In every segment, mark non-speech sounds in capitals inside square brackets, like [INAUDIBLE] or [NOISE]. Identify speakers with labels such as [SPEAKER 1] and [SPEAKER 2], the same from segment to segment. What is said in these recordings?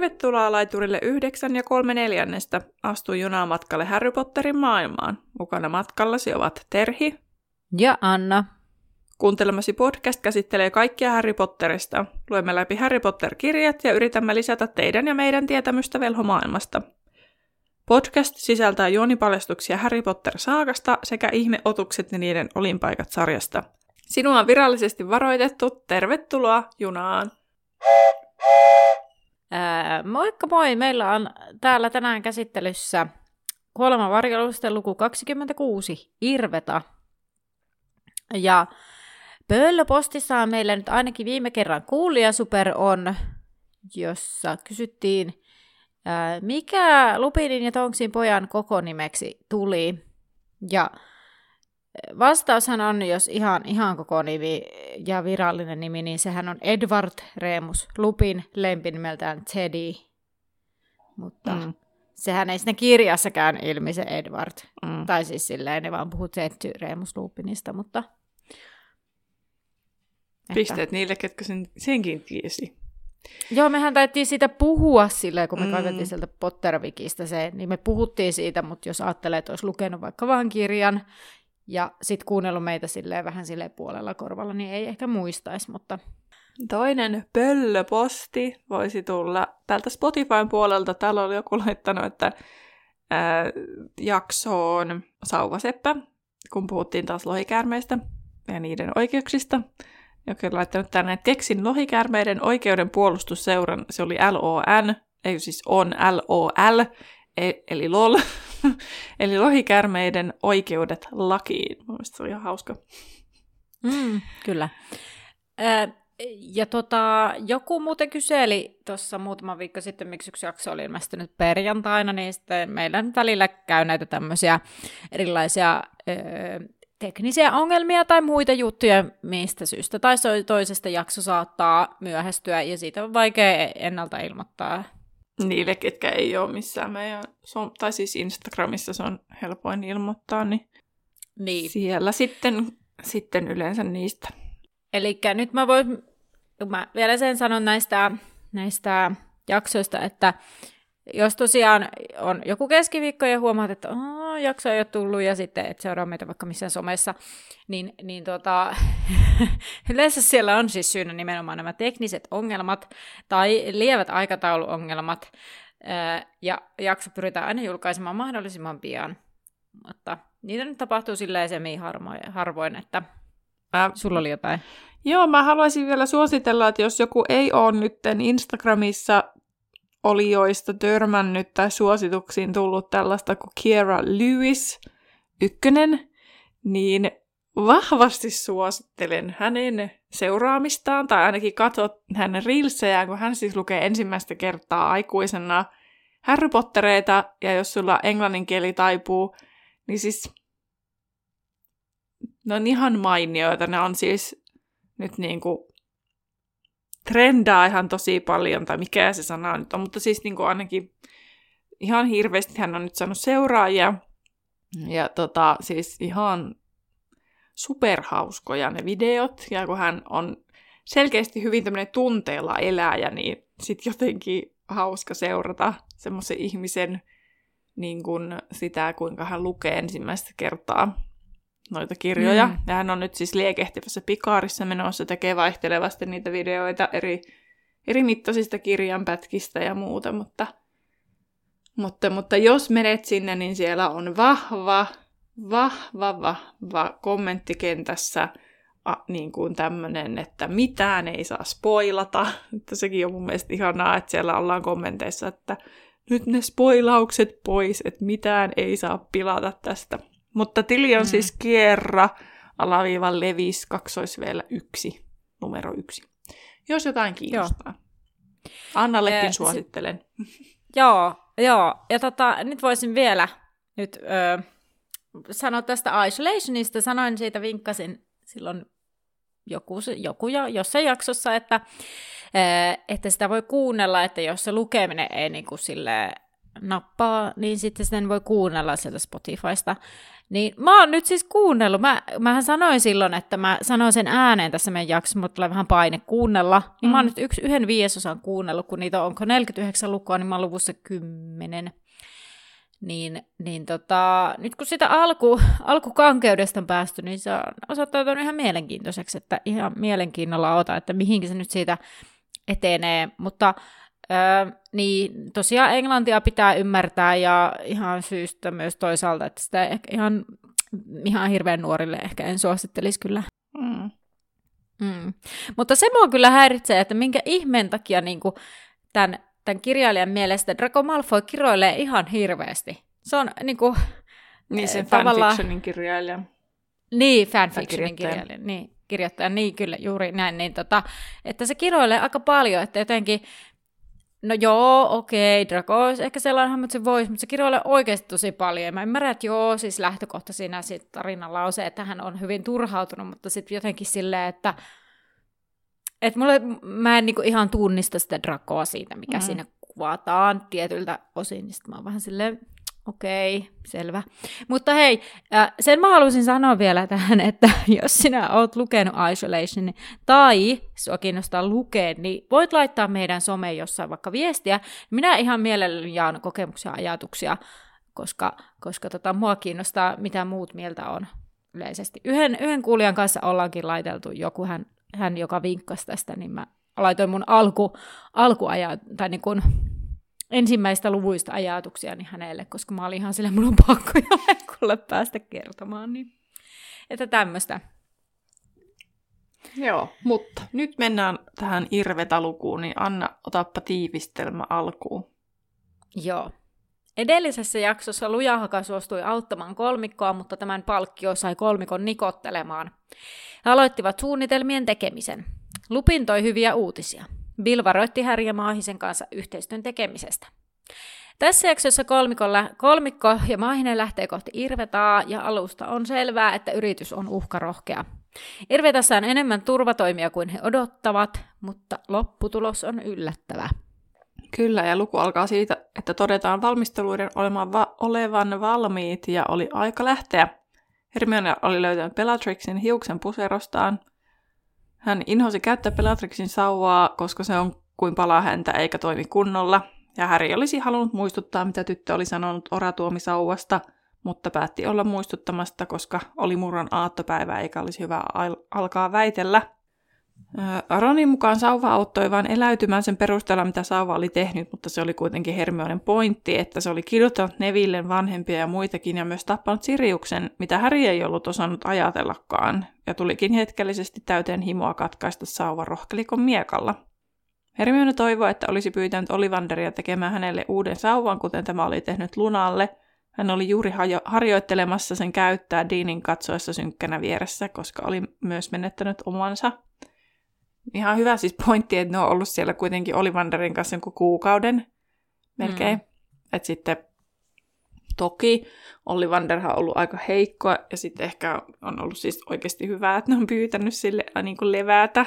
[SPEAKER 1] Tervetuloa laiturille 9 ja 3 neljännestä. Astu junaa matkalle Harry Potterin maailmaan. Mukana matkallasi ovat Terhi
[SPEAKER 2] ja Anna.
[SPEAKER 1] Kuuntelemasi podcast käsittelee kaikkia Harry Potterista. Luemme läpi Harry Potter-kirjat ja yritämme lisätä teidän ja meidän tietämystä velhomaailmasta. Podcast sisältää juonipaljastuksia Harry Potter-saakasta sekä ihmeotukset ja niiden olinpaikat sarjasta. Sinua on virallisesti varoitettu. Tervetuloa junaan!
[SPEAKER 2] Moikka moi! Meillä on täällä tänään käsittelyssä kuoleman varjelusten luku 26, Irveta. Ja Pöllöpostissa on meillä nyt ainakin viime kerran kuulija super on, jossa kysyttiin, mikä Lupinin ja Tonksin pojan koko nimeksi tuli. Ja Vastaushan on, jos ihan, ihan koko nimi ja virallinen nimi, niin sehän on Edward Remus Lupin lempinimeltään Teddy. Mutta mm. sehän ei siinä kirjassakään ilmi se Edward. Mm. Tai siis silleen, ne vaan puhuu Teddy Remus Lupinista, mutta...
[SPEAKER 1] Pisteet että... niille, ketkä sen, senkin tiesi.
[SPEAKER 2] Joo, mehän taidettiin siitä puhua silleen, kun me mm. kaivettiin sieltä Pottervikistä se, niin me puhuttiin siitä, mutta jos ajattelee, että olisi lukenut vaikka vaan kirjan ja sitten kuunnellut meitä silleen vähän sille puolella korvalla, niin ei ehkä muistaisi, mutta...
[SPEAKER 1] Toinen pöllöposti voisi tulla täältä Spotifyn puolelta. Täällä oli joku laittanut, että ää, jaksoon Sauvaseppä, kun puhuttiin taas lohikäärmeistä ja niiden oikeuksista. Joku on laittanut tänne, että keksin lohikäärmeiden oikeuden puolustusseuran, se oli LON, ei siis on LOL, eli LOL, [LAUGHS] Eli lohikärmeiden oikeudet lakiin. Mielestäni se oli ihan hauska.
[SPEAKER 2] Mm, kyllä. Ja tota, joku muuten kyseli tuossa muutama viikko sitten, miksi yksi jakso oli ilmestynyt perjantaina, niin sitten meillä nyt välillä käy näitä tämmöisiä erilaisia ö, teknisiä ongelmia tai muita juttuja, mistä syystä tai toisesta jakso saattaa myöhästyä, ja siitä on vaikea ennalta ilmoittaa
[SPEAKER 1] niille, ketkä ei ole missään meidän, tai siis Instagramissa se on helpoin ilmoittaa, niin, niin. siellä sitten, sitten yleensä niistä.
[SPEAKER 2] Eli nyt mä voin, mä vielä sen sanon näistä, näistä jaksoista, että jos tosiaan on joku keskiviikko ja huomaat, että jakso ei ole tullut ja sitten et seuraa meitä vaikka missään somessa, niin, niin tota, [LAUGHS] yleensä siellä on siis syynä nimenomaan nämä tekniset ongelmat tai lievät aikatauluongelmat, ja jakso pyritään aina julkaisemaan mahdollisimman pian, mutta niitä nyt tapahtuu silleen semi harvoin, että Ää, sulla oli jotain.
[SPEAKER 1] Joo, mä haluaisin vielä suositella, että jos joku ei ole nyt Instagramissa olijoista törmännyt tai suosituksiin tullut tällaista kuin Kiera Lewis ykkönen, niin vahvasti suosittelen hänen seuraamistaan, tai ainakin katsot hänen reelsejään, kun hän siis lukee ensimmäistä kertaa aikuisena Harry Pottereita, ja jos sulla englannin kieli taipuu, niin siis ne on ihan mainioita. Ne on siis nyt niin kuin trendaa ihan tosi paljon, tai mikä se sana nyt on, mutta siis niin kuin ainakin ihan hirveästi hän on nyt saanut seuraajia, ja tota, siis ihan superhauskoja ne videot, ja kun hän on selkeästi hyvin tämmöinen tunteella eläjä, niin sitten jotenkin hauska seurata semmoisen ihmisen niin kuin sitä, kuinka hän lukee ensimmäistä kertaa noita kirjoja. Mm. Ja hän on nyt siis liekehtivässä pikaarissa menossa, tekee vaihtelevasti niitä videoita eri, eri mittaisista kirjanpätkistä ja muuta, mutta, mutta, mutta jos menet sinne, niin siellä on vahva, vahva, vahva kommenttikentässä a, niin kuin tämmöinen, että mitään ei saa spoilata. [LAUGHS] Että sekin on mun mielestä ihanaa, että siellä ollaan kommenteissa, että nyt ne spoilaukset pois, että mitään ei saa pilata tästä. Mutta tili on mm. siis kierra, alaviivan levis, kaksoisveellä yksi, numero yksi. Jos jotain kiinnostaa. Joo. Annallekin e, suosittelen.
[SPEAKER 2] Se, [LAUGHS] joo, joo. Ja tota, nyt voisin vielä nyt ö, sanoa tästä Isolationista. Sanoin siitä, vinkkasin silloin joku, joku jo, jossain jaksossa, että, että sitä voi kuunnella, että jos se lukeminen ei niin kuin sille nappaa, niin sitten sen voi kuunnella sieltä Spotifysta. Niin mä oon nyt siis kuunnellut, mä, mähän sanoin silloin, että mä sanoin sen ääneen tässä meidän jaksossa, mutta tulee vähän paine kuunnella, niin mm. mä oon mm. nyt yksi, yhden viiesosan kuunnellut, kun niitä on, onko 49 lukua, niin mä oon luvussa 10. Niin, niin tota, nyt kun sitä alku, alkukankeudesta on päästy, niin se on osoittautunut ihan mielenkiintoiseksi, että ihan mielenkiinnolla ota, että mihinkä se nyt siitä etenee, mutta Öö, niin tosiaan englantia pitää ymmärtää ja ihan syystä myös toisaalta, että sitä ehkä ihan, ihan hirveän nuorille ehkä en suosittelisi kyllä. Mm. Mm. Mutta se mua kyllä häiritsee, että minkä ihmeen takia niin kuin, tämän, tämän kirjailijan mielestä Draco Malfoy kiroilee ihan hirveästi. Se on niin kuin,
[SPEAKER 1] Niin sen tavallaan... fanfictionin kirjailija.
[SPEAKER 2] Niin, fanfictionin kirjailija. Niin, kirjoittaja, niin kyllä, juuri näin. Niin, tota, että se kiroilee aika paljon, että jotenkin No joo, okei, okay, Draco olisi ehkä sellainen, mutta se voisi, mutta se kirjoilee oikeasti tosi paljon. Ja mä ymmärrän, että joo, siis lähtökohta siinä sit tarinalla on se, että hän on hyvin turhautunut, mutta sitten jotenkin silleen, että et mulle, mä en niinku ihan tunnista sitä Dracoa siitä, mikä mm. siinä kuvataan tietyiltä osin, niin sitten mä oon vähän silleen, Okei, selvä. Mutta hei, sen mä haluaisin sanoa vielä tähän, [LAUGHS] että jos sinä oot lukenut Isolation tai sua kiinnostaa lukea, niin voit laittaa meidän someen jossain vaikka viestiä. Minä ihan mielelläni jaan kokemuksia ja ajatuksia, koska, koska tota, mua kiinnostaa, mitä muut mieltä on yleisesti. Yhden, yhden kuulijan kanssa ollaankin laiteltu joku, hän, hän joka vinkkasi tästä, niin mä laitoin mun alku, alkuaja, tai niin kun ensimmäistä luvuista ajatuksiani hänelle, koska mä olin ihan sille, mun on pakko [LAUGHS] jollekulle päästä kertomaan. Niin. Että tämmöistä.
[SPEAKER 1] Joo, mutta nyt mennään tähän Irveta-lukuun, niin Anna, otappa tiivistelmä alkuun.
[SPEAKER 2] Joo. Edellisessä jaksossa Lujahaka suostui auttamaan kolmikkoa, mutta tämän palkkio sai kolmikon nikottelemaan. He aloittivat suunnitelmien tekemisen. Lupin toi hyviä uutisia. Bill varoitti ja Maahisen kanssa yhteistyön tekemisestä. Tässä jaksossa kolmikolla, kolmikko ja Maahinen lähtee kohti Irvetaa ja alusta on selvää, että yritys on uhkarohkea. Irvetassa on enemmän turvatoimia kuin he odottavat, mutta lopputulos on yllättävä.
[SPEAKER 1] Kyllä, ja luku alkaa siitä, että todetaan valmisteluiden olevan, va- olevan valmiit ja oli aika lähteä. Hermione oli löytänyt Bellatrixin hiuksen puserostaan, hän inhosi käyttää Bellatrixin sauvaa, koska se on kuin palaa häntä eikä toimi kunnolla. Ja Häri olisi halunnut muistuttaa, mitä tyttö oli sanonut oratuomisauvasta, mutta päätti olla muistuttamasta, koska oli murron aattopäivä eikä olisi hyvä al- alkaa väitellä. Ronin mukaan sauva auttoi vain eläytymään sen perusteella, mitä sauva oli tehnyt, mutta se oli kuitenkin Hermionen pointti, että se oli kiduttanut Nevillen vanhempia ja muitakin ja myös tappanut Siriuksen, mitä Häri ei ollut osannut ajatellakaan, ja tulikin hetkellisesti täyteen himoa katkaista sauva rohkelikon miekalla. Hermione toivoi, että olisi pyytänyt Olivanderia tekemään hänelle uuden sauvan, kuten tämä oli tehnyt Lunalle. Hän oli juuri hajo- harjoittelemassa sen käyttää Deanin katsoessa synkkänä vieressä, koska oli myös menettänyt omansa. Ihan hyvä siis pointti, että ne on ollut siellä kuitenkin Olivanderin kanssa jonkun kuukauden melkein. Mm. Että sitten toki Ollivanderhan on ollut aika heikkoa ja sitten ehkä on ollut siis oikeasti hyvä, että ne on pyytänyt sille äh, niin kuin levätä.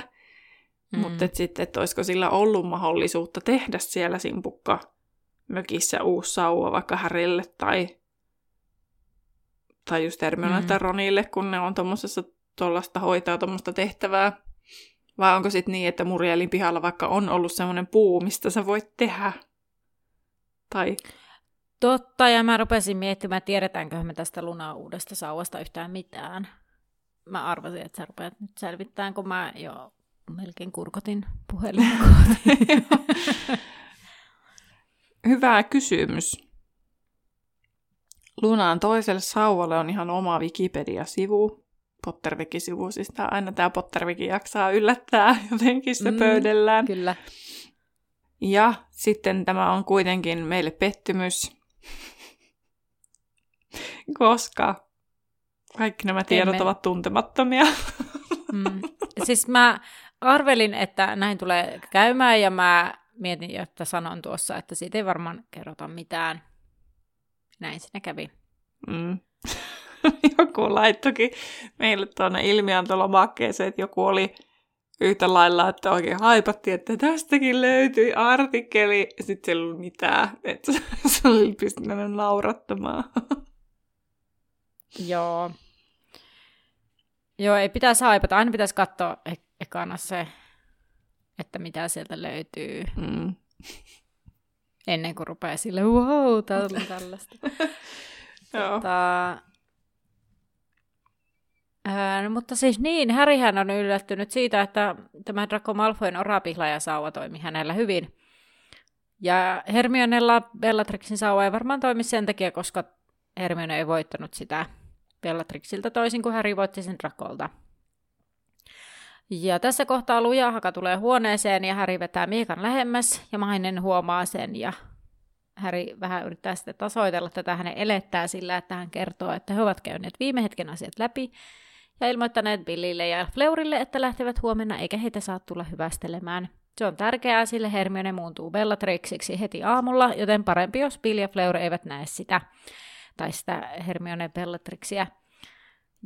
[SPEAKER 1] Mm. Mutta et sitten, että olisiko sillä ollut mahdollisuutta tehdä siellä simpukka mökissä uusi sauva vaikka Härille tai, tai just Hermione mm. tai Ronille, kun ne on tuommoisessa tuollaista hoitaa tuommoista tehtävää. Vai onko sitten niin, että Murielin pihalla vaikka on ollut semmoinen puu, mistä sä voit tehdä? Tai...
[SPEAKER 2] Totta, ja mä rupesin miettimään, tiedetäänkö me tästä Luna uudesta sauvasta yhtään mitään. Mä arvasin, että sä rupeat nyt selvittämään, kun mä jo melkein kurkotin puhelin. [LAUGHS]
[SPEAKER 1] Hyvä kysymys. Lunaan toiselle sauvalle on ihan oma Wikipedia-sivu. Potterviki-sivu. Siis aina tämä Potterviki jaksaa yllättää [LAUGHS] jotenkin se mm, pöydellään.
[SPEAKER 2] Kyllä.
[SPEAKER 1] Ja sitten tämä on kuitenkin meille pettymys, [LAUGHS] koska kaikki nämä tiedot Emme. ovat tuntemattomia.
[SPEAKER 2] Mm. [LAUGHS] Siis mä arvelin, että näin tulee käymään ja mä mietin, että sanon tuossa, että siitä ei varmaan kerrota mitään. Näin siinä kävi.
[SPEAKER 1] Mm. [LAUGHS] joku laittokin meille tuonne ilmiantolomakkeeseen, että joku oli yhtä lailla, että oikein haipattiin, että tästäkin löytyi artikkeli. Sitten siellä ei ollut mitään, että [LAUGHS] se oli pystynyt naurattamaan. [LAUGHS]
[SPEAKER 2] Joo. Joo, ei pitäisi haipata. Aina pitäisi katsoa e- ekana se, että mitä sieltä löytyy.
[SPEAKER 1] Mm.
[SPEAKER 2] Ennen kuin rupeaa sille, wow, täällä on tällaista.
[SPEAKER 1] Joo.
[SPEAKER 2] Tota, no, mutta siis niin, Härihän on yllättynyt siitä, että tämä Draco Malfoyn orapihlaja sauva toimi hänellä hyvin. Ja Hermionella Bellatrixin sauva ei varmaan toimi sen takia, koska Hermione ei voittanut sitä Bellatrixilta toisin kuin Harry voitti sen Dracolta. Ja tässä kohtaa Lujahaka tulee huoneeseen ja Harry vetää Miekan lähemmäs ja Mainen huomaa sen ja Harry vähän yrittää sitten tasoitella tätä hänen elettää sillä, että hän kertoo, että he ovat käyneet viime hetken asiat läpi ja ilmoittaneet Billille ja Fleurille, että lähtevät huomenna eikä heitä saa tulla hyvästelemään. Se on tärkeää, sillä Hermione muuntuu Bellatrixiksi heti aamulla, joten parempi, jos Bill ja Fleur eivät näe sitä, tai sitä Hermione Bellatrixia.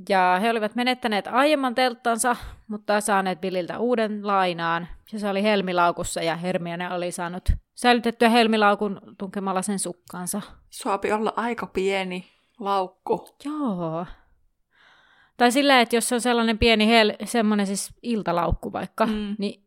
[SPEAKER 2] Ja he olivat menettäneet aiemman telttansa, mutta saaneet Billiltä uuden lainaan. Ja se oli helmilaukussa ja Hermione oli saanut säilytettyä helmilaukun tunkemalla sen sukkaansa.
[SPEAKER 1] Suopi olla aika pieni laukku.
[SPEAKER 2] Joo. Tai sillä, että jos se on sellainen pieni hel- semmoinen siis iltalaukku vaikka,
[SPEAKER 1] Mm.
[SPEAKER 2] niin,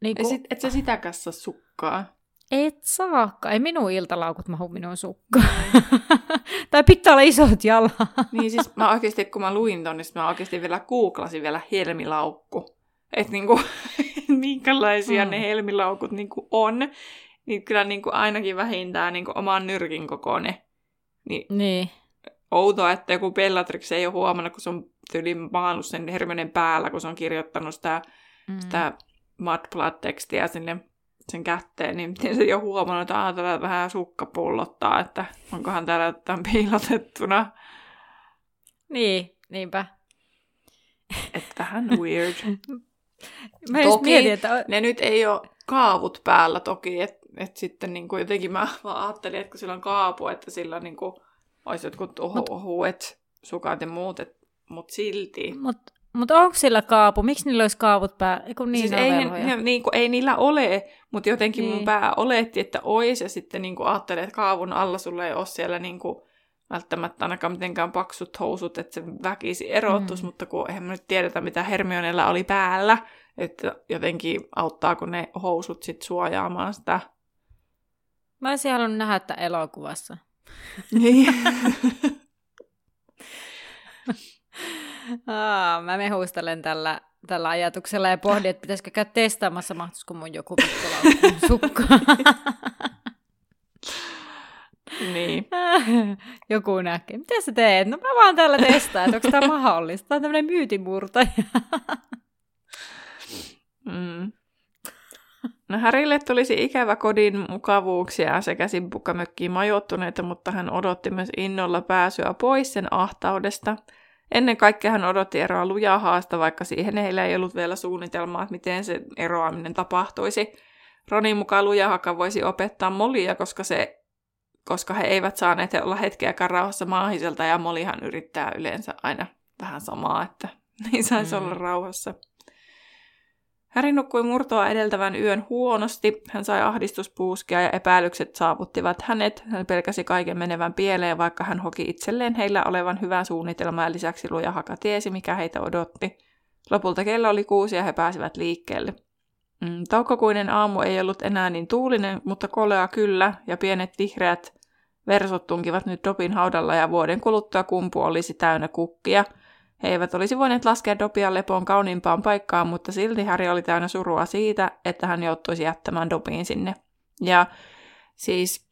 [SPEAKER 2] niin kun,
[SPEAKER 1] sit, et sä sitäkään saa sukkaa.
[SPEAKER 2] et saakka. Ei minun iltalaukut mahu minun sukkaan. [LAUGHS] tai pitää olla isot jalat. [LAUGHS]
[SPEAKER 1] Niin siis mä oikeasti, kun mä luin ton, niin mä oikeasti vielä googlasin vielä helmilaukku. Että niinku, [LAUGHS] minkälaisia
[SPEAKER 2] Mm.
[SPEAKER 1] ne helmilaukut niinku on. Niin kyllä niinku ainakin vähintään niinku oman nyrkin kokoinen. Niin
[SPEAKER 2] niin.
[SPEAKER 1] outoa, että joku Bellatrix ei ole huomannut, kun se on tyyli maannut sen Hermionen päällä, kun se on kirjoittanut sitä,
[SPEAKER 2] Mm.
[SPEAKER 1] sitä Mudblood-tekstiä sinne sen kätteen, niin miten se ole huomannut, että aah, täällä vähän sukka pullottaa, että onkohan täällä jotain piilotettuna.
[SPEAKER 2] Niin, niinpä.
[SPEAKER 1] Että vähän weird. [LAUGHS]
[SPEAKER 2] Mä
[SPEAKER 1] Toki
[SPEAKER 2] mietin, että...
[SPEAKER 1] Ne nyt ei ole kaavut päällä toki, että et sitten niinku jotenkin mä vaan ajattelin, että kun sillä on kaapu, että sillä niinku olisi jotkut ohu,
[SPEAKER 2] Mut-
[SPEAKER 1] ohuet sukat ja muut, et, mut silti.
[SPEAKER 2] Mutta mut onko sillä kaapu? Miksi niillä olisi kaavut pää? Eiku niin,
[SPEAKER 1] siis ei, ne, niinku, ei niillä ole, mutta jotenkin niin. mun
[SPEAKER 2] Niin.
[SPEAKER 1] pää oletti, että ois, ja sitten niinku ajattelin, että kaavun alla sulla ei ole siellä niinku välttämättä ainakaan mitenkään paksut housut, että se väkisi erottuisi,
[SPEAKER 2] Mm.
[SPEAKER 1] mutta kun eihän me nyt tiedetä, mitä Hermionella oli päällä, että jotenkin auttaako ne housut sit suojaamaan sitä.
[SPEAKER 2] Mä olisin halunnut nähdä että elokuvassa.
[SPEAKER 1] Niin. [LAUGHS]
[SPEAKER 2] Aa, mä mehustelen tällä, tällä ajatuksella ja pohdin, että pitäisikö käydä testaamassa, mahtuisiko mun joku sukka.
[SPEAKER 1] niin. [LAUGHS]
[SPEAKER 2] joku näkee. Mitä sä teet? No mä vaan täällä testaan, että onko tämä mahdollista. Tämä on tämmöinen myytimurtaja.
[SPEAKER 1] Mm. No Härille tulisi ikävä kodin mukavuuksia sekä simpukkamökkiin majoittuneita, mutta hän odotti myös innolla pääsyä pois sen ahtaudesta. Ennen kaikkea hän odotti eroa lujahaasta, vaikka siihen heillä ei ollut vielä suunnitelmaa, että miten se eroaminen tapahtuisi. Ronin mukaan lujahaka voisi opettaa Molia, koska, se, koska he eivät saaneet olla hetkeäkään rauhassa maahiselta, ja Molihan yrittää yleensä aina vähän samaa, että [LAUGHS] niin saisi
[SPEAKER 2] Mm.
[SPEAKER 1] olla rauhassa. Häri nukkui murtoa edeltävän yön huonosti. Hän sai ahdistuspuuskia ja epäilykset saavuttivat hänet. Hän pelkäsi kaiken menevän pieleen, vaikka hän hoki itselleen heillä olevan hyvä suunnitelma ja lisäksi luja haka tiesi, mikä heitä odotti. Lopulta kello oli kuusi ja he pääsivät liikkeelle. Mm, toukokuinen aamu ei ollut enää niin tuulinen, mutta kolea kyllä, ja pienet vihreät versot tunkivat nyt Dobin haudalla ja vuoden kuluttua kumpu olisi täynnä kukkia – he eivät olisi voineet laskea Dobia lepoon kauniimpaan paikkaan, mutta silti Harry oli täynnä surua siitä, että hän joutuisi jättämään Dobiin sinne. Ja siis,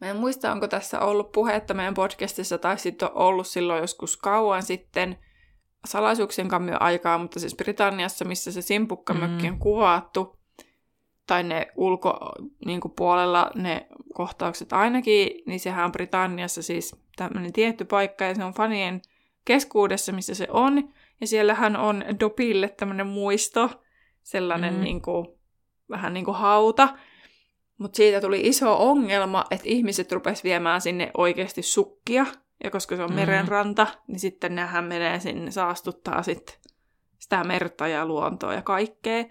[SPEAKER 1] mä en muista, onko tässä ollut puhetta meidän podcastissa, tai sitten on ollut silloin joskus kauan sitten salaisuuksien kammion aikaa, mutta siis Britanniassa, missä se simpukkamökki on
[SPEAKER 2] Mm.
[SPEAKER 1] kuvattu, tai ne ulkopuolella ne kohtaukset ainakin, niin sehän on Britanniassa siis tämmöinen tietty paikka, ja se on fanien keskuudessa, missä se on. Ja siellähän on Dobille tämmöinen muisto, sellainen
[SPEAKER 2] Mm.
[SPEAKER 1] mm. niin kuin, vähän niin kuin hauta. Mutta siitä tuli iso ongelma, että ihmiset rupes viemään sinne oikeasti sukkia. Ja koska se on
[SPEAKER 2] Mm.
[SPEAKER 1] merenranta, niin sitten nehän menee sinne, saastuttaa sitten sitä merta ja luontoa ja kaikkea,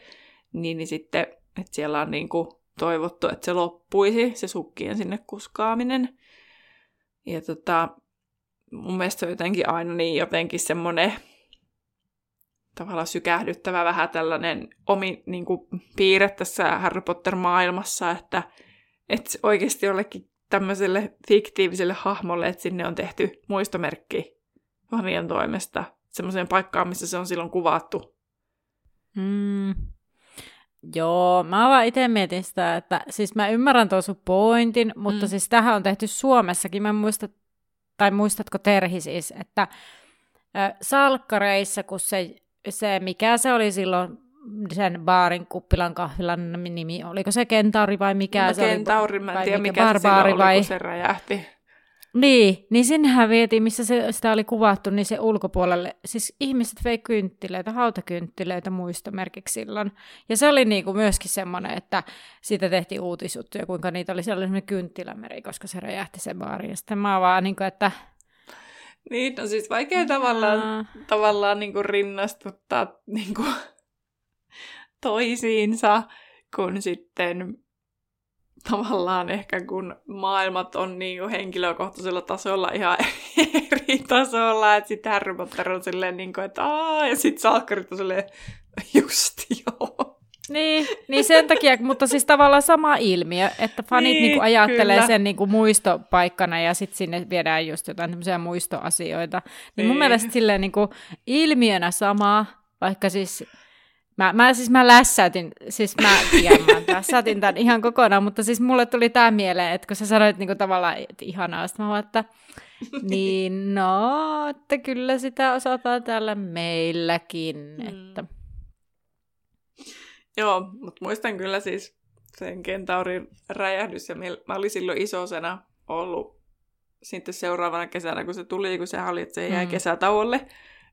[SPEAKER 1] niin, niin sitten, että siellä on niin kuin toivottu, että se loppuisi, se sukkien sinne kuskaaminen. Ja tota, mun mielestä on jotenkin aina niin jotenkin semmoinen tavallaan sykähdyttävä vähän tällainen omi niin kuin, piirre tässä Harry Potter-maailmassa, että, että oikeasti jollekin tämmöiselle fiktiiviselle hahmolle, että sinne on tehty muistomerkki vanien toimesta semmoiseen paikkaan, missä se on silloin kuvattu.
[SPEAKER 2] Mm. Joo, mä vaan itse mietin sitä, että siis mä ymmärrän tuon sun pointin, mutta mm. siis tähän on tehty Suomessakin. Mä muistan, tai muistatko Terhi siis, että salkkareissa, kun se, se, mikä se oli silloin sen baarin kuppilan kahvilan nimi, oliko se Kentauri vai mikä
[SPEAKER 1] no,
[SPEAKER 2] se
[SPEAKER 1] Kentauri,
[SPEAKER 2] oli?
[SPEAKER 1] mä en tiedä mikä, mikä se oli, vai... kun se räjähti.
[SPEAKER 2] Niin, niin sinnehän vietiin, missä se, sitä oli kuvattu, niin se ulkopuolelle, siis ihmiset vei kynttilöitä, hautakynttilöitä muistomerkiksi silloin. Ja se oli niinku myöskin semmoinen, että siitä tehtiin uutisjuttuja, kuinka niitä oli sellainen kynttilämeri, koska se räjähti se baari. Ja sitten mä vaan niin kuin, että...
[SPEAKER 1] Niin, no siis vaikea tavallaan, tavallaan niin kuin rinnastuttaa niin kuin toisiinsa, kun sitten [LAUGHS] tavallaan ehkä kun maailmat on niin kuin henkilökohtaisella tasolla ihan [LAUGHS] eri tasolla, että sitten Harry Potter on silleen niin kuin, että aah, ja sitten salkkarit on silleen, [LAUGHS] just joo.
[SPEAKER 2] Niin, niin sen takia, mutta siis tavallaan sama ilmiö, että fanit niin, niin ajattelee kyllä. sen niin kuin muistopaikkana ja sitten sinne viedään just jotain tämmöisiä muistoasioita. Niin, niin. mun mielestä silleen niin kuin ilmiönä sama, vaikka siis Mä, mä, siis mä lässäytin, siis mä tiedän, mä lässäytin tämän ihan kokonaan, mutta siis mulle tuli tämä mieleen, että kun sä sanoit niinku tavallaan, että ihanaa, sitten mä vaan, että niin no, että kyllä sitä osataan täällä meilläkin, mm. että...
[SPEAKER 1] Joo, mutta muistan kyllä siis sen kentaurin räjähdys, ja mä olin silloin isosena ollut sitten seuraavana kesänä, kun se tuli, kun se oli, että se jäi mm. kesätauolle.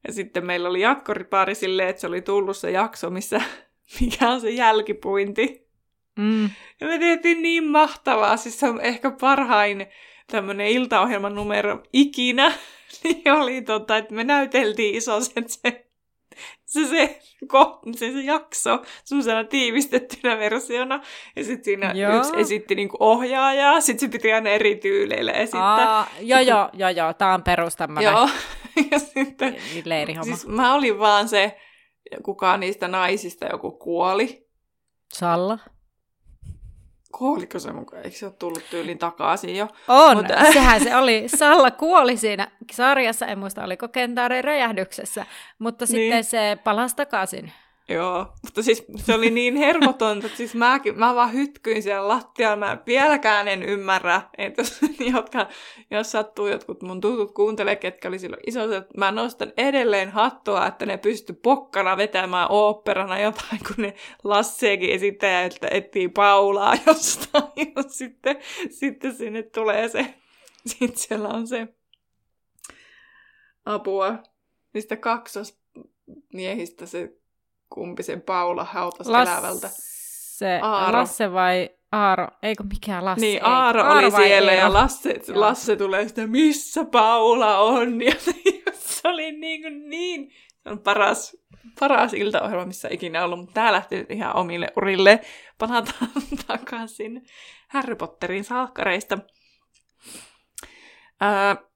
[SPEAKER 1] Ja sitten meillä oli jatkoripaari silleen, että se oli tullut se jakso, missä [LAUGHS] mikä on se jälkipuinti. Mm. Ja me tehtiin niin mahtavaa, siis se on ehkä parhain tämmöinen iltaohjelman numero ikinä. [LAUGHS] niin oli tota, että me näyteltiin isoset se, [LAUGHS] se, se, se, se jakso semmoisena tiivistettynä versiona. Ja sitten siinä joo. yksi esitti niinku ohjaajaa, sitten se piti aina eri tyyleillä esittää. Aa,
[SPEAKER 2] joo, joo, joo, joo, tää on perus tämmönen.
[SPEAKER 1] Joo, [LAUGHS] ja sitten, [LAUGHS] leirihomma. Siis mä olin vaan se, kukaan niistä naisista joku kuoli.
[SPEAKER 2] Salla?
[SPEAKER 1] Kuoliko se mukaan? Eikö se ole tullut tyylin takaisin jo?
[SPEAKER 2] On, Mutta... [LAUGHS] sehän se oli. Salla kuoli siinä sarjassa, en muista oliko Kentaaren räjähdyksessä, mutta niin. sitten se palasi takaisin.
[SPEAKER 1] Joo, mutta siis se oli niin hermotonta, että siis mäkin, mä vaan hytkyin siellä lattialla, mä vieläkään en ymmärrä, että jos, [LAUGHS] jotka, jos sattuu jotkut mun tutut kuuntelee, ketkä oli silloin isot, että mä nostan edelleen hattua, että ne pysty pokkana vetämään oopperana jotain, kun ne Lasseekin esittää, että etsii Paulaa [LAUGHS] jostain, ja sitten, sitten sinne tulee se, [LAUGHS] sitten siellä on se apua niistä kaksosmiehistä se kumpi sen Paula hautasi Lasse, elävältä.
[SPEAKER 2] Aaro. Lasse vai Aaro? Eikö mikään Lasse?
[SPEAKER 1] Niin, Aaro, Aaro oli siellä Eero? ja Lasse, Lasse tulee sitä, missä Paula on? [LAUGHS] Ja se oli niin, kuin niin se on paras, paras iltaohjelma, missä ikinä ollut, mutta tämä lähti nyt ihan omille urille. Palataan [LAUGHS] takaisin Harry Potterin salkkareista. Öö,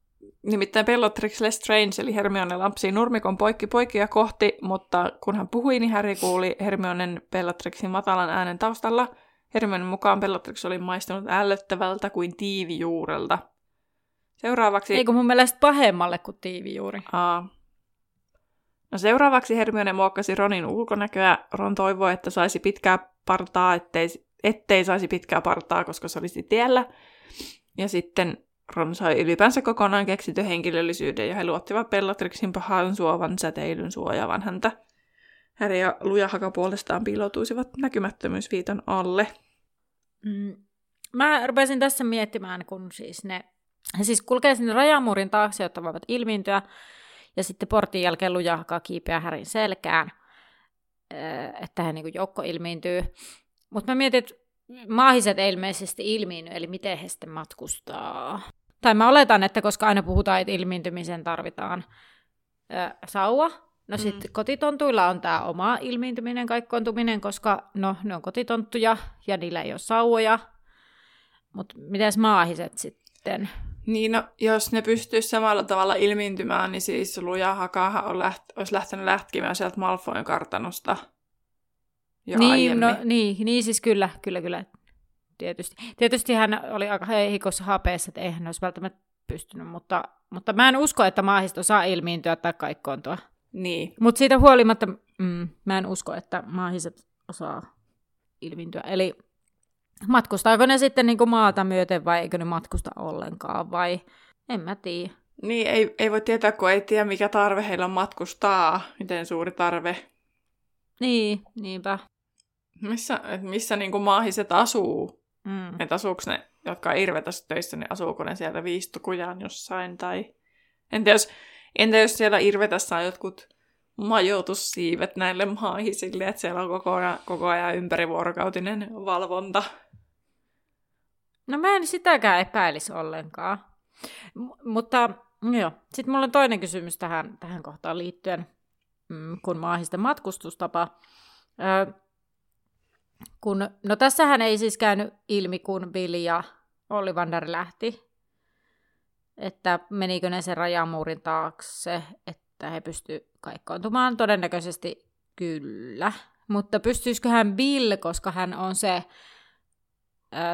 [SPEAKER 1] Nimittäin Bellatrix Lestrange eli Hermione lampsi nurmikon poikki poikia kohti, mutta kun hän puhui, niin Harry kuuli Hermionen Bellatrixin matalan äänen taustalla. Hermionen mukaan Bellatrix oli maistunut ällöttävältä kuin tiivijuurelta. Seuraavaksi...
[SPEAKER 2] Eikö mun mielestä pahemmalle kuin tiivijuuri?
[SPEAKER 1] Aa. No seuraavaksi Hermione muokkasi Ronin ulkonäköä. Ron toivoi, että saisi pitkää partaa, ettei, ettei saisi pitkää partaa, koska se olisi tiellä. Ja sitten Ron sai ylipäänsä kokonaan keksitty henkilöllisyyden ja he luottivat Bellatrixin pahan suovan säteilyn suojaavan häntä. Harry ja Lujahaka puolestaan piiloutuisivat näkymättömyysviitan alle.
[SPEAKER 2] Mm. Mä rupesin tässä miettimään, kun siis ne he siis kulkee sinne rajamuurin taakse, jotta voivat ilmiintyä, ja sitten portin jälkeen Lujahaka kiipeää Härin selkään, että hän niin joukko ilmiintyy. Mutta mä mietin, että maahiset ei ilmeisesti ilmiinny, eli miten he sitten matkustaa. Tai mä oletan, että koska aina puhutaan, että ilmiintymisen tarvitaan ö, sauva, No mm. sitten kotitontuilla on tämä oma ilmiintyminen, kaikkoontuminen, koska no, ne on kotitonttuja ja niillä ei ole sauvoja. Mutta mitäs maahiset sitten?
[SPEAKER 1] Niin, no, jos ne pystyisi samalla tavalla ilmiintymään, niin siis Luja Hakahan on läht- olisi lähtenyt lähtkimään sieltä Malfoyn kartanosta jo
[SPEAKER 2] niin,
[SPEAKER 1] aiemmin.
[SPEAKER 2] no, niin, niin, siis kyllä, kyllä, kyllä. Tietysti. Tietysti hän oli aika heikossa hapeessa, että eihän olisi välttämättä pystynyt, mutta, mutta mä en usko, että maahisto saa ilmiintyä tai kaikkoontua.
[SPEAKER 1] Niin.
[SPEAKER 2] Mutta siitä huolimatta mm, mä en usko, että maahiset osaa ilmiintyä. Eli matkustaako ne sitten niin kuin maata myöten vai eikö ne matkusta ollenkaan vai en mä tiedä.
[SPEAKER 1] Niin, ei, ei voi tietää, kun ei tiedä, mikä tarve heillä on matkustaa, miten suuri tarve.
[SPEAKER 2] Niin, niinpä.
[SPEAKER 1] Missä, missä niin kuin maahiset asuu?
[SPEAKER 2] Mm.
[SPEAKER 1] Että asuuko ne, jotka on irvetässä töissä, niin asuuko ne siellä viistukujaan jossain? Tai... Entä, jos, entä jos siellä irvetässä on jotkut majoitussiivet näille maahisille, että siellä on koko ajan, koko ajan ympärivuorokautinen valvonta?
[SPEAKER 2] No mä en sitäkään epäilisi ollenkaan. M- mutta joo, sitten mulla on toinen kysymys tähän, tähän kohtaan liittyen, mm, kun maahisten matkustustapa. Kun, no tässähän ei siis käynyt ilmi, kun Billy ja Ollivander lähti, että menikö ne sen rajamuurin taakse, että he pystyivät kaikkoontumaan. Todennäköisesti kyllä. Mutta pystyisiköhän Bill, koska hän on se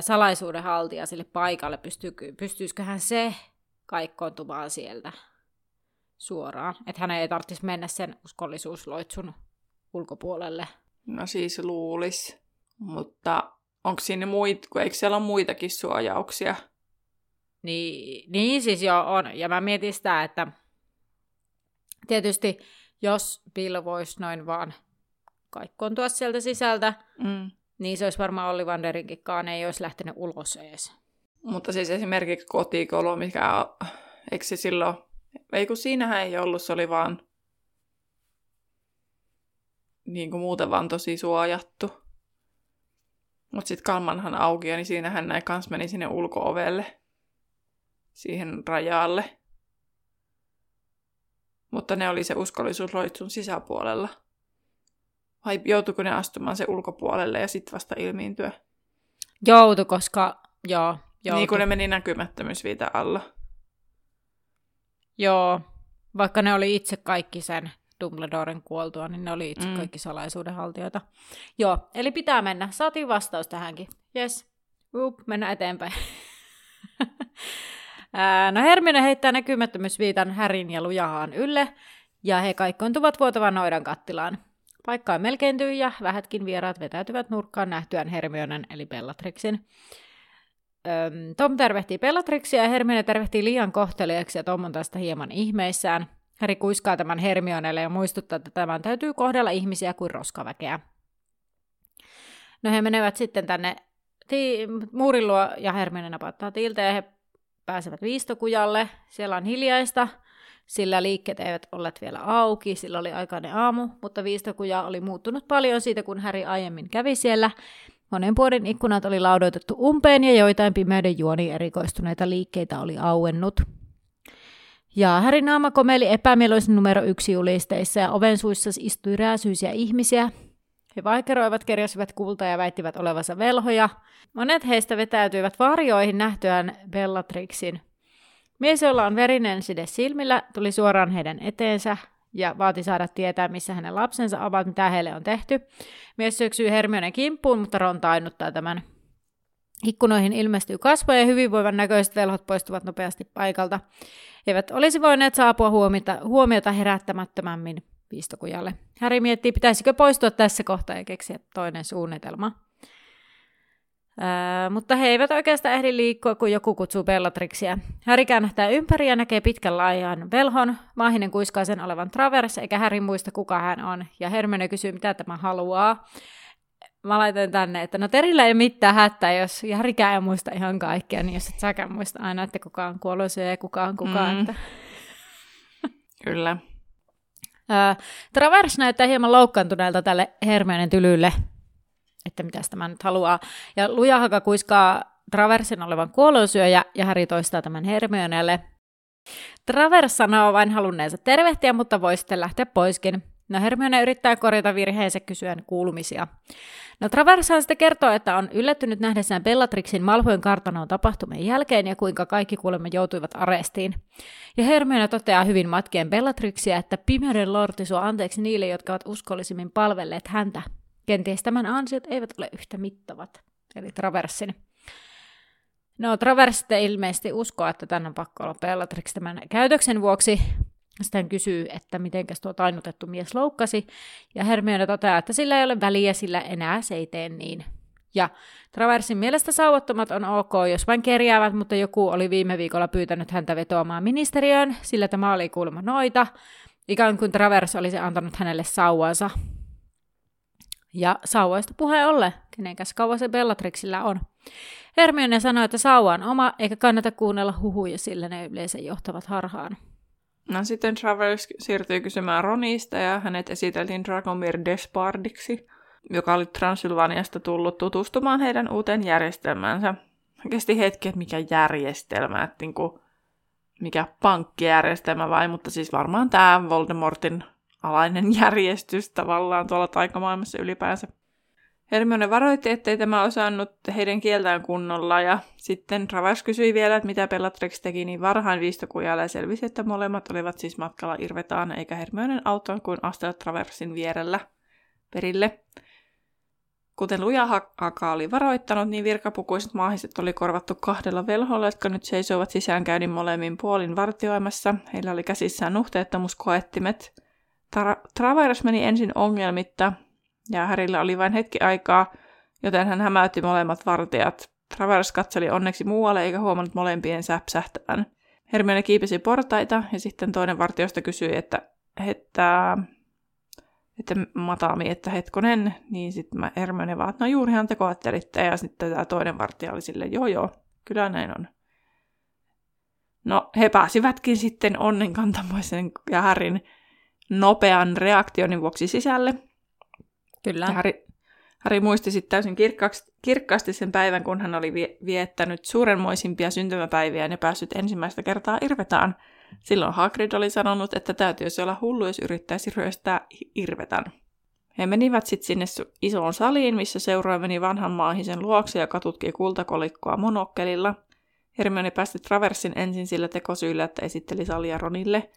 [SPEAKER 2] salaisuuden haltija sille paikalle, pystyykö, pystyisiköhän se kaikkoontumaan sieltä suoraan? Että hän ei tarvitsisi mennä sen uskollisuusloitsun ulkopuolelle.
[SPEAKER 1] No siis luulis. Mutta onko siinä muit, kun eikö siellä ole muitakin suojauksia?
[SPEAKER 2] Niin, niin siis joo on. Ja mä mietin sitä, että tietysti jos Bill voisi noin vaan kaikkoontua sieltä sisältä,
[SPEAKER 1] Mm.
[SPEAKER 2] niin se olisi varmaan Olli Vanderinkinkaan, ei olisi lähtenyt ulos ees.
[SPEAKER 1] Mutta siis esimerkiksi kotikolo, mikä on, eikö se silloin, ei kun siinähän ei ollut, se oli vaan niin kuin muuten vaan tosi suojattu. Mutta sitten Kalmanhan auki, niin siinähän näin kans meni sinne ulkoovelle, siihen rajalle. Mutta ne oli se uskollisuusloitsun sisäpuolella. Vai joutuiko ne astumaan se ulkopuolelle ja sitten vasta ilmiintyä?
[SPEAKER 2] Joutu, koska joo, joutu.
[SPEAKER 1] Niin kuin ne meni näkymättömyysviitä alla.
[SPEAKER 2] Joo, vaikka ne oli itse kaikki sen Dumbledoren kuoltua, niin ne oli itse
[SPEAKER 1] Mm.
[SPEAKER 2] kaikki salaisuudenhaltijoita. Joo, eli pitää mennä. Saatiin vastaus tähänkin. Yes. Up, mennään eteenpäin. [LAUGHS] No Hermione heittää näkymättömyysviitan Härin ja Lujahaan ylle, ja he kaikkoontuvat vuotavan noidan kattilaan. Paikka on melkein tyhjä, vähätkin vieraat vetäytyvät nurkkaan nähtyään Hermionen eli Bellatrixin. Tom tervehtii Bellatrixia ja Hermione tervehtii liian kohteliaksi ja Tom on tästä hieman ihmeissään. Häri kuiskaa tämän Hermionelle ja muistuttaa, että tämän täytyy kohdella ihmisiä kuin roskaväkeä. No he menevät sitten tänne ti- muurin luo ja Hermione napattaa tiiltä ja he pääsevät viistokujalle. Siellä on hiljaista, sillä liikkeet eivät olleet vielä auki, sillä oli aikainen aamu, mutta viistokuja oli muuttunut paljon siitä, kun Häri aiemmin kävi siellä. Monen puolen ikkunat oli laudoitettu umpeen ja joitain pimeyden juoni erikoistuneita liikkeitä oli auennut. Ja naama komeli epämieluisen numero yksi julisteissa ja oven suissa istui rääsyisiä ihmisiä. He vaikeroivat, kerjäsivät kultaa ja väittivät olevansa velhoja. Monet heistä vetäytyivät varjoihin nähtyään Bellatrixin. Mies, jolla on verinen side silmillä, tuli suoraan heidän eteensä ja vaati saada tietää, missä hänen lapsensa ovat, mitä heille on tehty. Mies syöksyy Hermionen kimppuun, mutta Ron tainnuttaa tämän. Ikkunoihin ilmestyy kasvoja ja hyvinvoivan näköiset velhot poistuvat nopeasti paikalta. Eivät olisi voineet saapua huomiota, huomiota herättämättömämmin viistokujalle. Häri miettii, pitäisikö poistua tässä kohtaa ja keksiä toinen suunnitelma. Ää, mutta he eivät oikeastaan ehdi liikkua, kun joku kutsuu Bellatrixia. Häri käännähtää ympäri ja näkee pitkän laajan velhon. Maahinen kuiskaa sen olevan Travers, eikä Häri muista, kuka hän on. Ja Hermione kysyy, mitä tämä haluaa. Mä laitan tänne, että no Terillä ei mitään hätää, jos Härikään ei muista ihan kaikkea, niin jos et säkään muista aina, että kuka on kuollut ja kuka on kuka.
[SPEAKER 1] Mm.
[SPEAKER 2] Että... [LAUGHS]
[SPEAKER 1] Kyllä.
[SPEAKER 2] Travers näyttää hieman loukkaantuneelta tälle Hermionen tylylle, että mitä tämä nyt haluaa. Ja Lujahaka kuiskaa Traversin olevan kuolonsyöjä, ja Häri toistaa tämän Hermionelle. Travers sanoo vain halunneensa tervehtiä, mutta voi sitten lähteä poiskin. No Hermione yrittää korjata virheensä kysyen kuulumisia. No Travershan sitten kertoo, että on yllättynyt nähdessään Bellatrixin Malfoyn kartanoon tapahtumien jälkeen ja kuinka kaikki kuulemma joutuivat arestiin. Ja Hermione toteaa hyvin matkien Bellatrixia, että pimeyden lordi suo anteeksi niille, jotka ovat uskollisimmin palvelleet häntä. Kenties tämän ansiot eivät ole yhtä mittavat, eli Traversin. No, Travers ilmeisesti uskoo, että tänne on pakko olla Bellatrix tämän käytöksen vuoksi, sitten kysyy, että miten tuo tainnutettu mies loukkasi, ja Hermione toteaa, että sillä ei ole väliä, sillä enää se ei tee niin. Ja Traversin mielestä sauvattomat on ok, jos vain kerjäävät, mutta joku oli viime viikolla pyytänyt häntä vetoamaan ministeriöön, sillä tämä oli kuulemma noita, ikään kuin Travers olisi antanut hänelle sauvansa. Ja sauvoista puheen olle, kenenkäs kauan se Bellatrixillä on. Hermione sanoi, että sauva on oma, eikä kannata kuunnella huhuja, sillä ne yleensä johtavat harhaan.
[SPEAKER 1] No sitten Travers siirtyi kysymään Ronista ja hänet esiteltiin Dragomir Despardiksi, joka oli Transylvaniasta tullut tutustumaan heidän uuteen järjestelmäänsä. Kesti hetki, että mikä järjestelmä, että niin kuin, mikä pankkijärjestelmä vai, mutta siis varmaan tämä Voldemortin alainen järjestys tavallaan tuolla taikamaailmassa ylipäänsä. Hermione varoitti, ettei tämä osannut heidän kieltään kunnolla, ja sitten Travers kysyi vielä, että mitä Bellatrix teki niin varhain viistokujalla, ja selvisi, että molemmat olivat siis matkalla Irvetaan, eikä Hermionen auttanut kuin astella Traversin vierellä perille. Kuten Luja Haka oli varoittanut, niin virkapukuiset maahiset oli korvattu kahdella velholla, jotka nyt seisoivat sisäänkäynnin molemmin puolin vartioimassa. Heillä oli käsissään nuhteettomuuskoettimet. Tra- Travers meni ensin ongelmitta, ja Härillä oli vain hetki aikaa, joten hän hämäytti molemmat vartijat. Travers katseli onneksi muualle eikä huomannut molempien säpsähtävän. Hermione kiipesi portaita ja sitten toinen vartiosta kysyi, että, että, että Matami, että hetkonen, niin sitten mä Hermione vaan, että no juurihan te koettelitte ja sitten tämä toinen vartija oli sille, joo joo, kyllä näin on. No he pääsivätkin sitten onnenkantamoisen ja Härin nopean reaktionin vuoksi sisälle,
[SPEAKER 2] Kyllä.
[SPEAKER 1] Ja Harry, Harry muisti sitten täysin kirkkaasti, kirkkaasti sen päivän, kun hän oli viettänyt suurenmoisimpia syntymäpäiviä ja päässyt ensimmäistä kertaa Irvetaan. Silloin Hagrid oli sanonut, että täytyisi olla hullu, jos yrittäisi ryöstää Irvetan. He menivät sitten sinne isoon saliin, missä seuraaja meni vanhan maahisen luokse, joka tutki kultakolikkoa monokkelilla. Hermione päästi Traversin ensin sillä tekosyillä, että esitteli salia Ronille.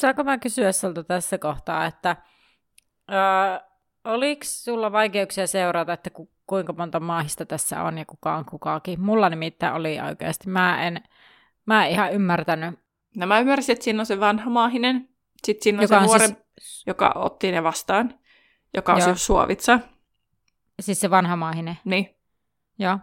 [SPEAKER 2] Saanko mä kysyä sulta tässä kohtaa, että öö, Oliko sulla vaikeuksia seurata, että ku, kuinka monta maahista tässä on ja kuka on kukaakin? Mulla nimittäin oli oikeasti. Mä en, mä en ihan ymmärtänyt.
[SPEAKER 1] No mä ymmärsin, että siinä on se vanha maahinen. Sitten siinä on joka se on nuori, siis... joka otti ne vastaan, joka on Joo. se Suovitsa.
[SPEAKER 2] Siis se vanha maahinen?
[SPEAKER 1] Niin.
[SPEAKER 2] Joo.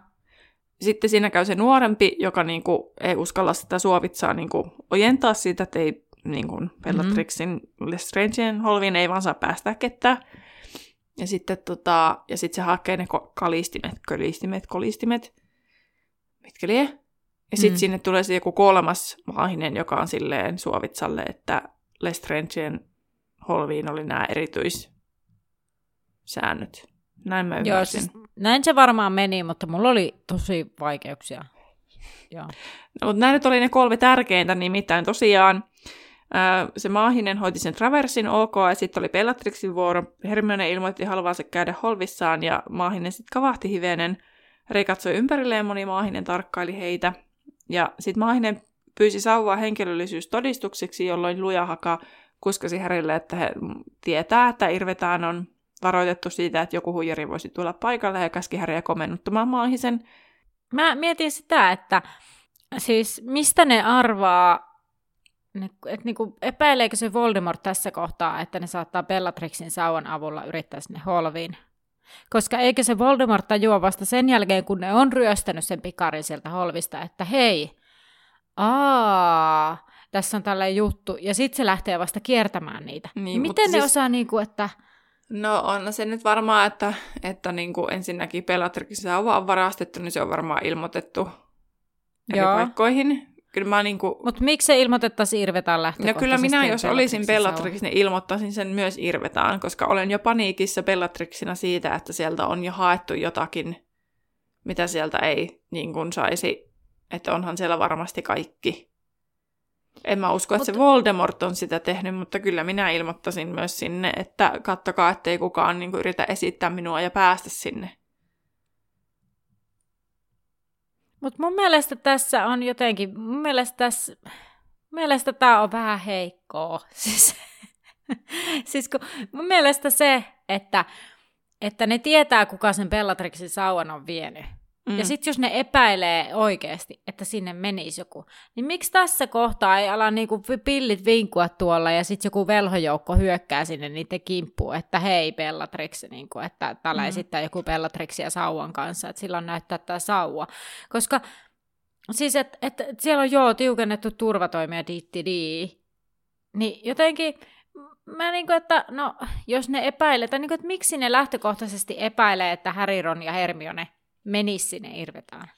[SPEAKER 1] Sitten siinä käy se nuorempi, joka niinku ei uskalla sitä Suovitsaa niinku ojentaa siitä, että ei niinku Bellatrixin mm-hmm. Lestrangein holviin ei vaan saa päästä ketään. Ja sitten tota, ja sit se hakee ne kalistimet, kölistimet, kolistimet, mitkä lie. Ja sitten mm. sinne tulee se joku kolmas maahinen, joka on silleen Suovitsalle, että Lestrangeen holviin oli nämä erityissäännöt. Näin mä
[SPEAKER 2] Joo, siis näin se varmaan meni, mutta mulla oli tosi vaikeuksia. Joo.
[SPEAKER 1] No, mutta nämä nyt oli ne kolme tärkeintä, nimittäin tosiaan se maahinen hoiti sen traversin ok, ja sitten oli Bellatrixin vuoro. Hermione ilmoitti haluavansa käydä holvissaan, ja maahinen sitten kavahti hivenen. Rei katsoi ympärilleen, moni maahinen tarkkaili heitä. Ja sitten maahinen pyysi sauvaa henkilöllisyystodistukseksi, jolloin lujahaka kuskasi Härille, että he tietää, että Irvetään on varoitettu siitä, että joku huijari voisi tulla paikalle ja käski Häriä komennuttamaan maahisen.
[SPEAKER 2] Mä mietin sitä, että siis mistä ne arvaa että niinku, epäileekö se Voldemort tässä kohtaa, että ne saattaa Bellatrixin sauvan avulla yrittää sinne holviin? Koska eikö se Voldemort tajua vasta sen jälkeen, kun ne on ryöstänyt sen pikarin sieltä holvista, että hei, aa, tässä on tällainen juttu, ja sitten se lähtee vasta kiertämään niitä. Niin, Miten ne siis... osaa, niinku, että...
[SPEAKER 1] No on se nyt varmaan, että, että niinku ensinnäkin Bellatrixin sauva on varastettu, niin se on varmaan ilmoitettu eri Joo. paikkoihin. Kyllä mä niinku...
[SPEAKER 2] Mutta miksi se ilmoitettaisiin Irvetaan lähtökohtaisesti?
[SPEAKER 1] No kyllä minä, jos olisin Bellatrix, niin ilmoittaisin sen myös Irvetaan, koska olen jo paniikissa Bellatrixina siitä, että sieltä on jo haettu jotakin, mitä sieltä ei niin kuin saisi, että onhan siellä varmasti kaikki. En mä usko, että mutta... se Voldemort on sitä tehnyt, mutta kyllä minä ilmoittaisin myös sinne, että kattokaa, ettei kukaan niin kuin, yritä esittää minua ja päästä sinne.
[SPEAKER 2] Mutta mun mielestä tässä on jotenkin, mun mielestä tässä, mun mielestä tämä on vähän heikkoa. [LAUGHS] Siis, siis kun, mun mielestä se, että, että ne tietää, kuka sen Bellatrixin sauvan on vienyt. Mm. Ja sitten jos ne epäilee oikeasti, että sinne menisi joku, niin miksi tässä kohtaa ei ala niinku pillit vinkua tuolla ja sitten joku velhojoukko hyökkää sinne niiden kimppuun, että hei Bellatrix, niinku, että tällä mm. esittää joku Bellatrixia sauvan kanssa, että silloin näyttää tämä sauva. Koska siis, että et, et siellä on joo tiukennettu turvatoimia diitti niin jotenkin mä niinku, että no, jos ne epäilee, tai niinku, että miksi ne lähtökohtaisesti epäilee, että Harry, Ron ja Hermione menisi sinne Irvetaan.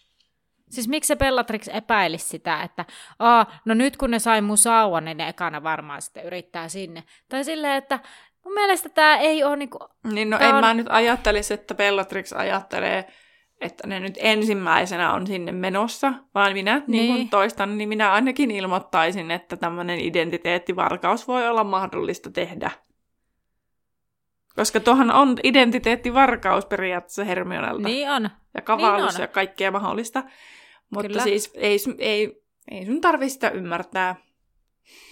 [SPEAKER 2] Siis miksi se Bellatrix epäilisi sitä, että Aa, no nyt kun ne sai mun sauvan, niin ne ekana varmaan sitten yrittää sinne. Tai silleen, että mun mielestä tämä ei ole niinku...
[SPEAKER 1] Niin no en on... mä nyt ajattelisi, että Bellatrix ajattelee, että ne nyt ensimmäisenä on sinne menossa, vaan minä niin. Niin toistan, niin minä ainakin ilmoittaisin, että tämmöinen identiteettivarkaus voi olla mahdollista tehdä. Koska tuohan on identiteettivarkaus periaatteessa Hermionelta.
[SPEAKER 2] Niin on.
[SPEAKER 1] Ja kavallus niin ja kaikkea mahdollista. Mutta Kyllä. siis ei, ei, ei sun tarvi sitä ymmärtää.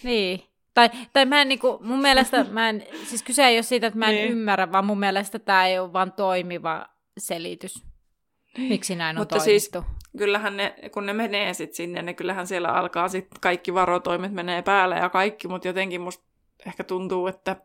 [SPEAKER 2] Niin. Tai, tai mä en niinku, mun mielestä, [LAUGHS] mä en, siis kyse ei ole siitä, että mä en niin. ymmärrä, vaan mun mielestä tämä ei ole vaan toimiva selitys. Miksi näin on Mutta siis toimittu.
[SPEAKER 1] siis kyllähän ne, kun ne menee sitten sinne, ne kyllähän siellä alkaa sitten kaikki varotoimet menee päälle ja kaikki, mutta jotenkin musta ehkä tuntuu, että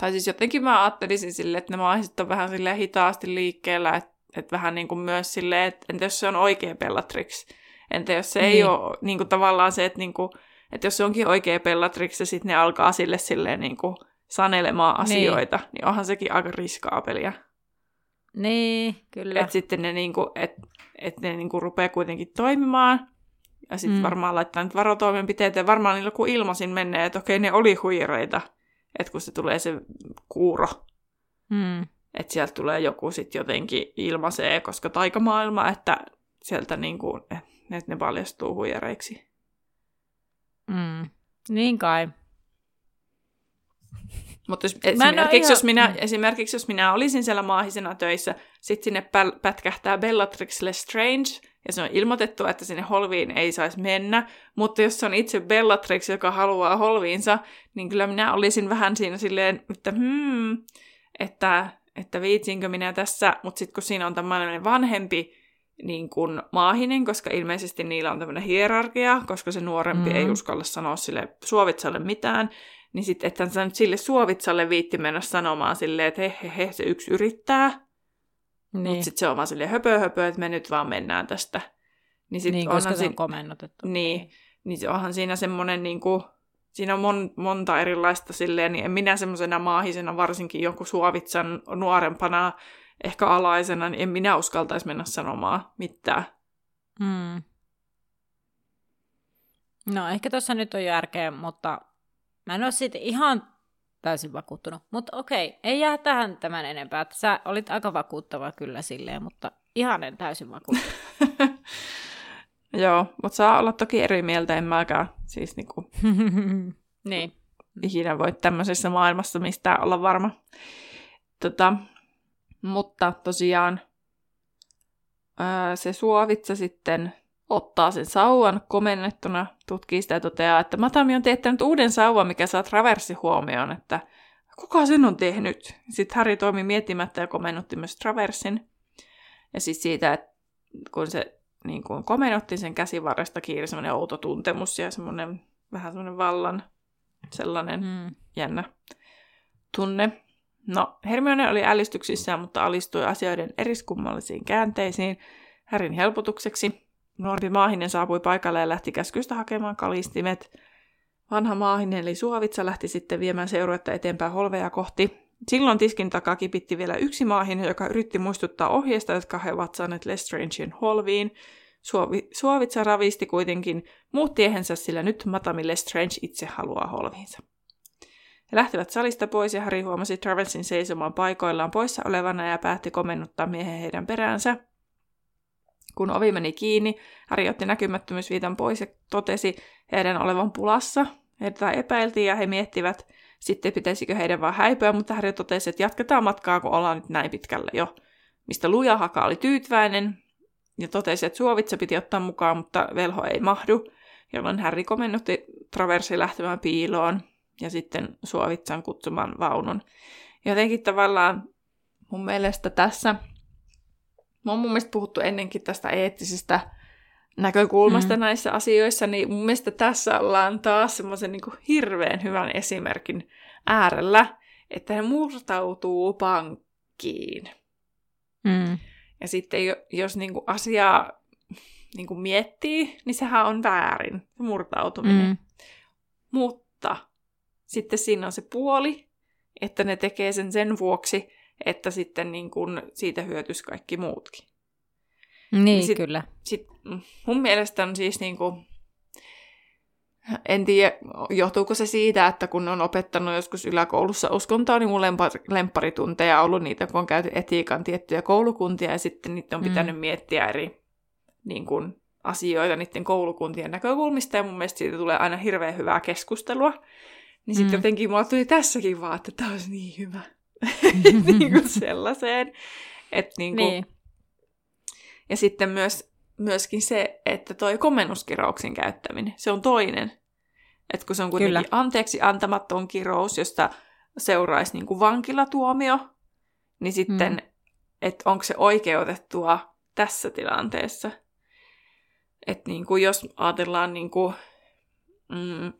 [SPEAKER 1] tai siis jotenkin mä ajattelisin silleen, että ne maiset on vähän sille hitaasti liikkeellä, että, että vähän niin kuin myös silleen, että entä jos se on oikea Bellatrix? Entä jos se niin. ei ole niin kuin tavallaan se, että, niin kuin, että jos se onkin oikea Bellatrix ja sitten ne alkaa sille silleen niin kuin sanelemaan asioita, niin. niin onhan sekin aika riskaapelia.
[SPEAKER 2] Niin, kyllä.
[SPEAKER 1] Että sitten ne, niin kuin, et, et ne niin kuin rupeaa kuitenkin toimimaan. Ja sitten mm. varmaan laittaa nyt varotoimenpiteitä ja varmaan niillä kun ilmasin menee, että okei, ne oli huireita että kun se tulee se kuuro, mm. Että sieltä tulee joku sitten jotenkin ilmaisee, koska taikamaailma, että sieltä niin kuin, että ne paljastuu huijareiksi.
[SPEAKER 2] Mm. Niin kai.
[SPEAKER 1] Mutta jos, esimerkiksi, ihan... jos minä, esimerkiksi jos minä olisin siellä maahisena töissä, sitten sinne pätkähtää Bellatrix Lestrange, ja se on ilmoitettu, että sinne holviin ei saisi mennä, mutta jos se on itse Bellatrix, joka haluaa holviinsa, niin kyllä minä olisin vähän siinä silleen, että hmm, että, että viitsinkö minä tässä, mutta sitten kun siinä on tämmöinen vanhempi niin kuin maahinen, koska ilmeisesti niillä on tämmöinen hierarkia, koska se nuorempi mm. ei uskalla sanoa sille suovitsalle mitään, niin sitten että sä nyt sille suovitsalle viitti mennä sanomaan silleen, että he, he, he se yksi yrittää, niin. Mutta sitten se on vaan silleen höpö, höpö, että me nyt vaan mennään tästä.
[SPEAKER 2] Niin, sit niin koska se on komennotettu.
[SPEAKER 1] Niin, niin. niin se onhan siinä semmoinen niin kuin, siinä on mon, monta erilaista silleen, niin en minä semmoisena maahisena, varsinkin joku suovitsan nuorempana, ehkä alaisena, niin en minä uskaltaisi mennä sanomaan mitään. Hmm.
[SPEAKER 2] No ehkä tuossa nyt on järkeä, mutta mä en ole siitä ihan täysin vakuuttunut. Mutta okei, ei jää tähän tämän enempää. Sä olit aika vakuuttava kyllä silleen, mutta ihan en täysin vakuuttunut. [LAUGHS]
[SPEAKER 1] Joo, mutta saa olla toki eri mieltä, en mäkään. Siis niinku, [LAUGHS]
[SPEAKER 2] niin.
[SPEAKER 1] ikinä voi tämmöisessä maailmassa mistään olla varma. Tota, mutta tosiaan ää, se suovitsa sitten ottaa sen sauvan komennettuna, tutkii sitä ja toteaa, että Matami on teettänyt uuden sauvan, mikä saa traversi huomioon, että kuka sen on tehnyt? Sitten Harry toimi miettimättä ja komennutti myös traversin. Ja siis siitä, että kun se niin kuin komennutti sen käsivarresta kiiri semmoinen outo tuntemus ja semmoinen vähän semmoinen vallan sellainen mm. jännä tunne. No, Hermione oli älystyksissään, mutta alistui asioiden eriskummallisiin käänteisiin Härin helpotukseksi. Nuorempi maahinen saapui paikalle ja lähti käskystä hakemaan kalistimet. Vanha maahinen eli Suovitsa lähti sitten viemään seuruetta eteenpäin holveja kohti. Silloin tiskin takaa kipitti vielä yksi maahinen, joka yritti muistuttaa ohjeista, jotka he ovat saaneet Lestrangein holviin. Suovi, Suovitsa ravisti kuitenkin muut tiehensä, sillä nyt Matami Lestrange itse haluaa holviinsa. He lähtivät salista pois ja Harry huomasi Travelsin seisomaan paikoillaan poissa olevana ja päätti komennuttaa miehen heidän peräänsä. Kun ovi meni kiinni, Harry otti näkymättömyysviitan pois ja totesi heidän olevan pulassa. Heitä epäiltiin ja he miettivät sitten pitäisikö heidän vaan häipyä, mutta Harry totesi, että jatketaan matkaa, kun ollaan nyt näin pitkällä jo. Mistä Lujahaka oli tyytyväinen ja totesi, että suovitsa piti ottaa mukaan, mutta velho ei mahdu, jolloin Harry komennutti Traversi lähtemään piiloon ja sitten Suovitsan kutsumaan vaunun. Jotenkin tavallaan mun mielestä tässä, mun mielestä puhuttu ennenkin tästä eettisestä näkökulmasta mm. näissä asioissa, niin mun mielestä tässä ollaan taas semmoisen niin hirveän hyvän esimerkin äärellä, että he murtautuu pankkiin.
[SPEAKER 2] Mm.
[SPEAKER 1] Ja sitten jos niin kuin asiaa niin kuin miettii, niin sehän on väärin, se murtautuminen. Mm. Mutta sitten siinä on se puoli, että ne tekee sen sen vuoksi, että sitten niin kuin siitä hyötyisi kaikki muutkin.
[SPEAKER 2] Niin, sit, kyllä.
[SPEAKER 1] Sit mun mielestä on siis niin kuin, en tiedä, johtuuko se siitä, että kun on opettanut joskus yläkoulussa uskontoa, niin mun lempparitunteja on ollut niitä, kun on käyty etiikan tiettyjä koulukuntia, ja sitten niitä on pitänyt mm. miettiä eri niin kuin, asioita niiden koulukuntien näkökulmista, ja mun mielestä siitä tulee aina hirveän hyvää keskustelua. Niin sitten mm. jotenkin mulla tuli tässäkin vaan, että tämä olisi niin hyvä. [LAUGHS] niin kuin sellaiseen. Että niin kuin, niin. Ja sitten myös, myöskin se, että toi komennuskirouksen käyttäminen, se on toinen. Että kun se on kuitenkin Kyllä. anteeksi antamaton kirous, josta seuraisi niin kuin vankilatuomio, niin sitten, mm. että onko se oikeutettua tässä tilanteessa. Että niin kuin jos ajatellaan, niin kuin, mm,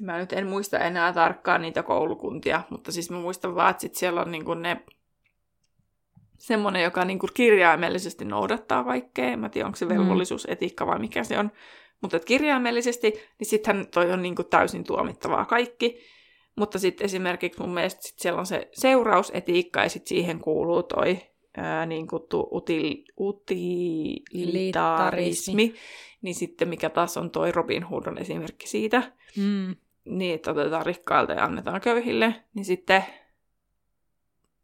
[SPEAKER 1] mä nyt en muista enää tarkkaan niitä koulukuntia, mutta siis mä muistan vaan, että sit siellä on niin kuin ne semmoinen, joka niin kuin kirjaimellisesti noudattaa kaikkea. Mä tiedä, onko se velvollisuus, mm. etiikka vai mikä se on. Mutta että kirjaimellisesti, niin sittenhän toi on niin kuin täysin tuomittavaa kaikki. Mutta sitten esimerkiksi mun mielestä sit siellä on se seurausetiikka ja sitten siihen kuuluu toi ää, niin kutsuttu util, utilitarismi. Niin sitten mikä taas on toi Robin Hood on esimerkki siitä.
[SPEAKER 2] Mm.
[SPEAKER 1] Niin, että otetaan rikkailta ja annetaan köyhille. Niin sitten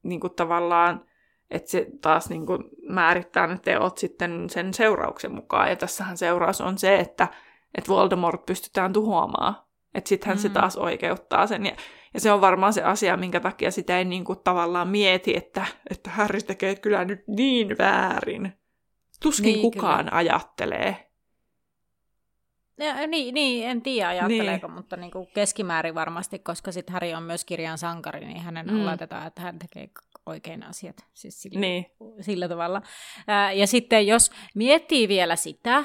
[SPEAKER 1] niin kuin tavallaan että se taas niin kuin määrittää ne teot sitten sen seurauksen mukaan. Ja tässähän seuraus on se, että, että Voldemort pystytään tuhoamaan. Että sittenhän mm. se taas oikeuttaa sen. Ja, ja se on varmaan se asia, minkä takia sitä ei niin kuin tavallaan mieti, että, että Harry tekee kyllä nyt niin väärin. Tuskin niin, kukaan kyllä. ajattelee.
[SPEAKER 2] Ja, niin, niin, en tiedä ajatteleeko, niin. mutta niin kuin keskimäärin varmasti, koska sitten Harry on myös kirjan sankari, niin hänen mm. oletetaan, että hän tekee oikein asiat. Siis sillä,
[SPEAKER 1] niin.
[SPEAKER 2] sillä tavalla. Ää, ja sitten jos miettii vielä sitä,